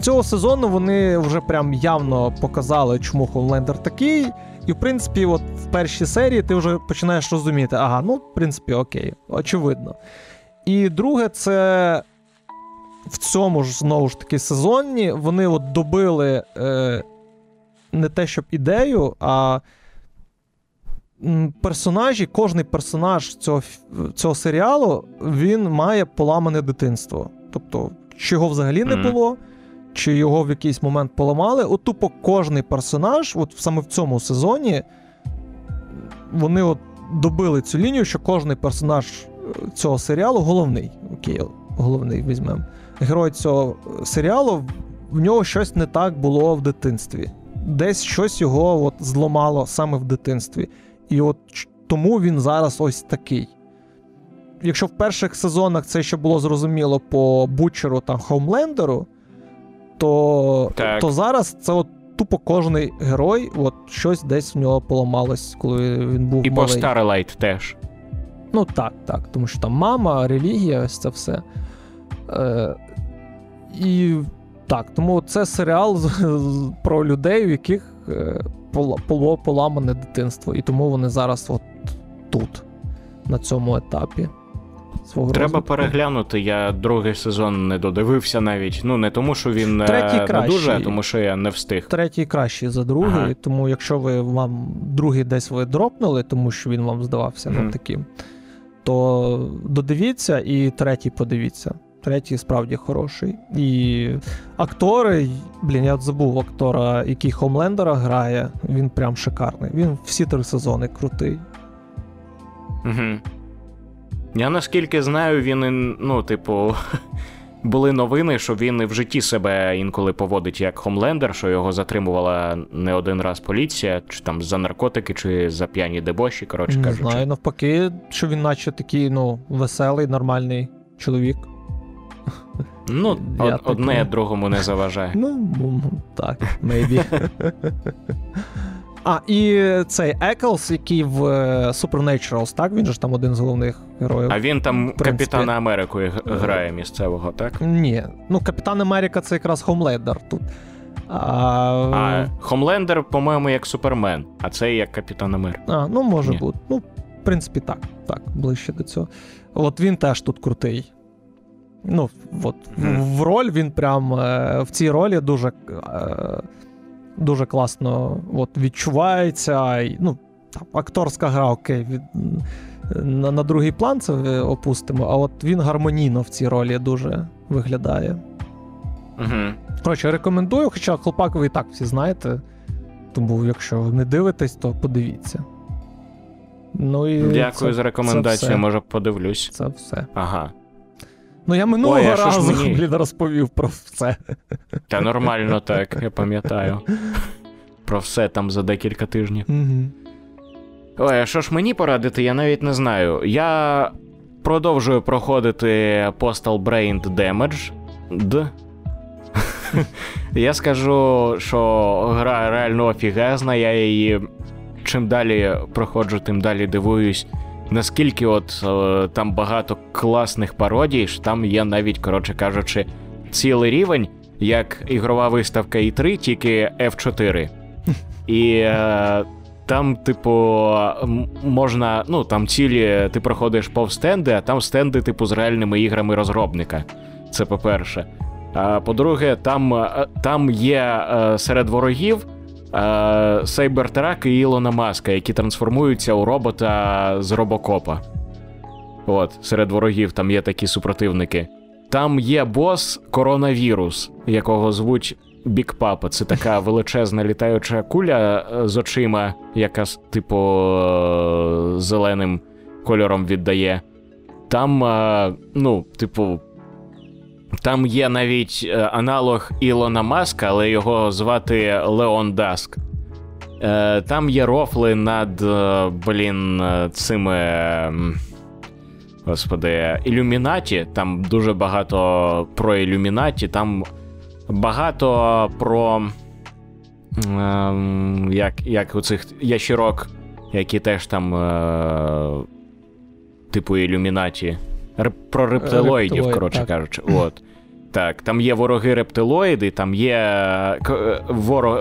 Speaker 3: цього сезону вони вже прям явно показали, чому Хоумлендер такий. І, в принципі, от в першій серії ти вже починаєш розуміти, ага, ну, в принципі, окей, очевидно. І друге, це в цьому ж знову ж таки сезоні вони от добили е, не те, щоб ідею, а персонажі, кожний персонаж цього цього серіалу він має поламане дитинство. Тобто, чи його взагалі не було, чи його в якийсь момент поламали. От тупо кожний персонаж, от саме в цьому сезоні, вони от добили цю лінію, що кожний персонаж цього серіалу головний. Окей, головний візьмемо. Герой цього серіалу, в нього щось не так було в дитинстві. Десь щось його от зламало саме в дитинстві. І от тому він зараз ось такий. Якщо в перших сезонах це ще було зрозуміло по Бучеру та Хоумлендеру, то то зараз це от тупо кожний герой, от щось десь в нього поламалось, коли він був.
Speaker 2: І
Speaker 3: малий.
Speaker 2: по Starlight теж.
Speaker 3: Ну так, так. Тому що там мама, релігія, ось це все. Е, І так, тому це серіал про людей, у яких е, було поламане дитинство. І тому вони зараз от тут, на цьому етапі.
Speaker 2: Свого Треба розвитку. переглянути. Я другий сезон не додивився навіть. Ну, не тому, що він
Speaker 3: Третій
Speaker 2: не дуже, а тому що я не встиг.
Speaker 3: Третій кращий за другий, ага. тому якщо ви вам другий десь ви дропнули, тому що він вам здавався mm. таким, то додивіться і третій подивіться. Третій справді хороший. І актори, блін, я забув актора, який Хомлендера грає, він прям шикарний. Він всі три сезони крутий.
Speaker 2: Угу. Я наскільки знаю, він, ну, типу, були новини, що він в житті себе інколи поводить як Хомлендер, що його затримувала не один раз поліція, чи там за наркотики, чи за п'яні дебоші, коротше
Speaker 3: не
Speaker 2: кажучи.
Speaker 3: Не знаю, навпаки, що він, наче такий, ну, веселий, нормальний чоловік.
Speaker 2: Ну, од, одне таки... другому не заважає.
Speaker 3: Ну, так, maybe. А, і цей Еклс, який в е, Supernaturals, так? Він же ж там один з головних героїв.
Speaker 2: А він там Капітана Америку грає місцевого, так?
Speaker 3: Ні. Ну, Капітан Америка це якраз Хомлендер тут.
Speaker 2: А, а Хомлендер, по-моєму, як Супермен, а це як Капітан Америка.
Speaker 3: А, ну може Ні. бути. Ну, в принципі, так. Так, ближче до цього. От він теж тут крутий. Ну, от, mm. в роль він прям е, в цій ролі дуже е, дуже класно от, відчувається. Ну, там, Акторська гра, окей, від, на, на другий план це опустимо, а от він гармонійно в цій ролі дуже виглядає.
Speaker 2: Угу.
Speaker 3: Коротше, рекомендую, хоча хлопак ви і так всі знаєте. Тому, якщо не дивитесь, то подивіться. Ну, і
Speaker 2: Дякую це, за рекомендацію, може подивлюсь.
Speaker 3: Це все.
Speaker 2: Ага.
Speaker 3: Ну, я минулого Ой, разу мені... блін, розповів про все.
Speaker 2: Та нормально так, я пам'ятаю. Про все там за декілька тижнів.
Speaker 3: Угу.
Speaker 2: Ой, а що ж мені порадити, я навіть не знаю. Я продовжую проходити Postal Brain Damage. Д. Я скажу, що гра реально офігезна, я її чим далі проходжу, тим далі дивуюсь наскільки от о, там багато класних пародій, що там є навіть, коротше кажучи, цілий рівень, як ігрова виставка і 3 тільки F4. І е, там, типу, можна. Ну, там цілі, ти проходиш повз стенди, а там стенди, типу, з реальними іграми розробника. Це по-перше. А по-друге, там е, там є е, серед ворогів Сейбертрак і Ілона Маска, які трансформуються у робота з робокопа. От, серед ворогів там є такі супротивники. Там є бос коронавірус, якого звуть Бік Папа. Це така величезна літаюча куля е, з очима, яка, типу, е, зеленим кольором віддає. Там, е, ну, типу, там є навіть е, аналог Ілона Маска, але його звати Леон Даск. Е, там є рофли над е, блін, цими. Господи, ілюмінаті. Там дуже багато про ілюмінаті, там багато про. Як як у цих ящірок, які теж там. Типу ілюмінаті. Про рептилоїдів, коротше кажучи. От. Так, там є вороги рептилоїди, там є е,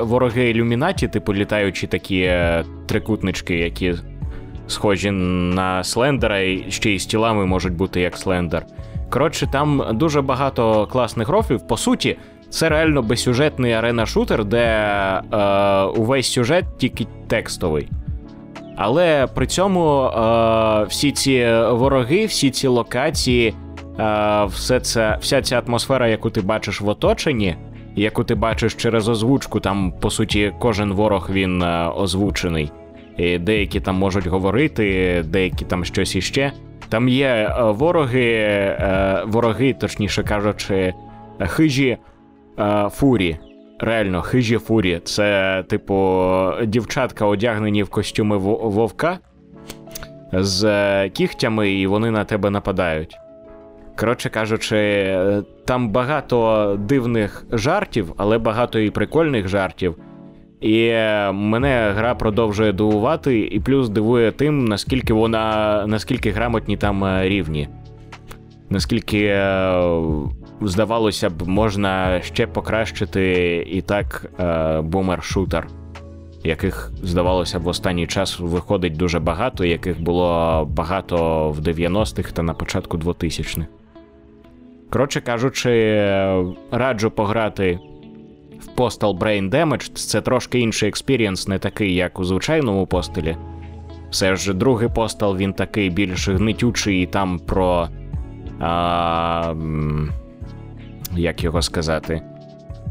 Speaker 2: вороги ілюмінаті, типу літаючі такі е, трикутнички, які схожі на Слендера, і ще й з тілами можуть бути як Слендер. Коротше, там дуже багато класних рофлів. По суті, це реально безсюжетний арена-шутер, де е, увесь сюжет тільки текстовий. Але при цьому е, всі ці вороги, всі ці локації, е, все це, вся ця атмосфера, яку ти бачиш в оточенні, яку ти бачиш через озвучку, там, по суті, кожен ворог він е, озвучений. І Деякі там можуть говорити, деякі там щось іще. Там є е, вороги, е, вороги, точніше кажучи, хижі е, фурі. Реально, хижі фурі. Це, типу, дівчатка одягнені в костюми вовка з кігтями, і вони на тебе нападають. Коротше кажучи, там багато дивних жартів, але багато і прикольних жартів. І мене гра продовжує дивувати, і плюс дивує тим, наскільки вона наскільки грамотні там рівні. Наскільки здавалося б, можна ще покращити і так бумер-шутер, яких, здавалося б, в останній час виходить дуже багато, яких було багато в 90-х та на початку 2000-х. Коротше кажучи, раджу пограти в Postal Brain Damaged. Це трошки інший experience, не такий, як у звичайному Postal'і. Все ж другий постал він такий більш гнитючий і там про. А, Як його сказати?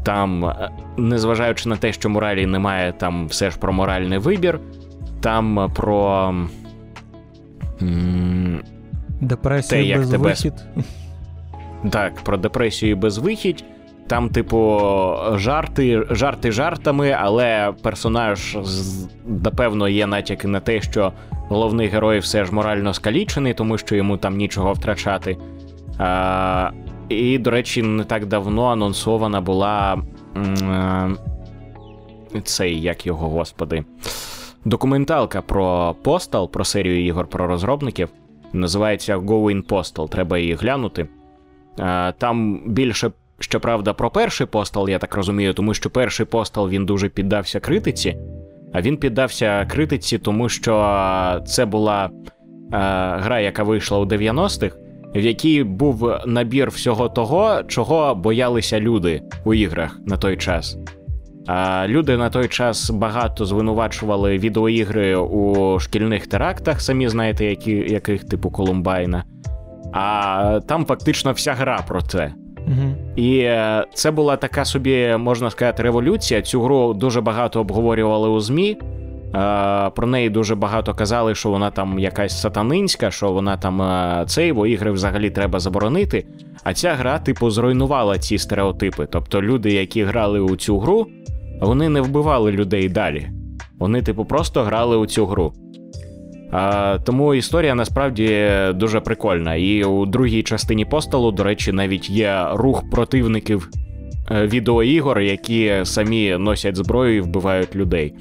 Speaker 2: Там, е, незважаючи на те, що моралі немає, там все ж про моральний вибір, там про.
Speaker 3: Депресію те, без тебе... вихід.
Speaker 2: Так, про депресію і безвихідь. Там, типу, жарти жарти жартами, але персонаж, напевно, є натяки на те, що головний герой все ж морально скалічений, тому що йому там нічого втрачати. А, І, до речі, не так давно анонсована була цей, як його господи, документалка про Postal, про серію ігор про розробників. Називається Going Postal. Треба її глянути. Там більше. Щоправда, про перший постал, я так розумію, тому що перший постал він дуже піддався критиці, а він піддався критиці, тому що це була е, гра, яка вийшла у 90-х, в якій був набір всього того, чого боялися люди у іграх на той час. А люди на той час багато звинувачували відеоігри у шкільних терактах, самі знаєте, які, яких типу Колумбайна. А там фактично вся гра про це. Угу. І е, це була така собі, можна сказати, революція. Цю гру дуже багато обговорювали у ЗМІ. Е, про неї дуже багато казали, що вона там якась сатанинська, що вона там е, цей, бо ігри взагалі треба заборонити. А ця гра, типу, зруйнувала ці стереотипи. Тобто люди, які грали у цю гру, вони не вбивали людей далі. Вони, типу, просто грали у цю гру. А, Тому історія насправді дуже прикольна. І у другій частині посталу, до речі, навіть є рух противників е, відеоігор, які самі носять зброю і вбивають людей.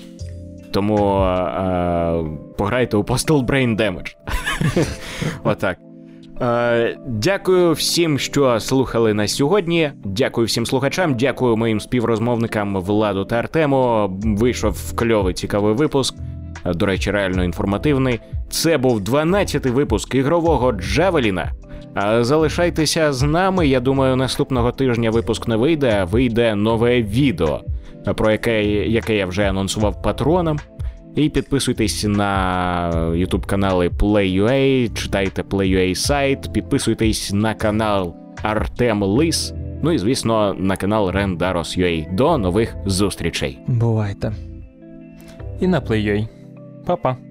Speaker 2: Тому а, пограйте у Postal Brain Damage. Отак. Дякую всім, що слухали нас сьогодні. Дякую всім слухачам. Дякую моїм співрозмовникам Владу та Артему. Вийшов кльовий цікавий випуск до речі, реально інформативний. Це був 12-й випуск ігрового Джавеліна. Залишайтеся з нами. Я думаю, наступного тижня випуск не вийде, а вийде нове відео, про яке яке я вже анонсував патронам. І підписуйтесь на YouTube канали Play.ua, читайте Play.ua сайт, підписуйтесь на канал Артем Лис. Ну і звісно, на канал Rendaros.ua. До нових зустрічей.
Speaker 3: Бувайте.
Speaker 4: І на Play.ua. Па-па.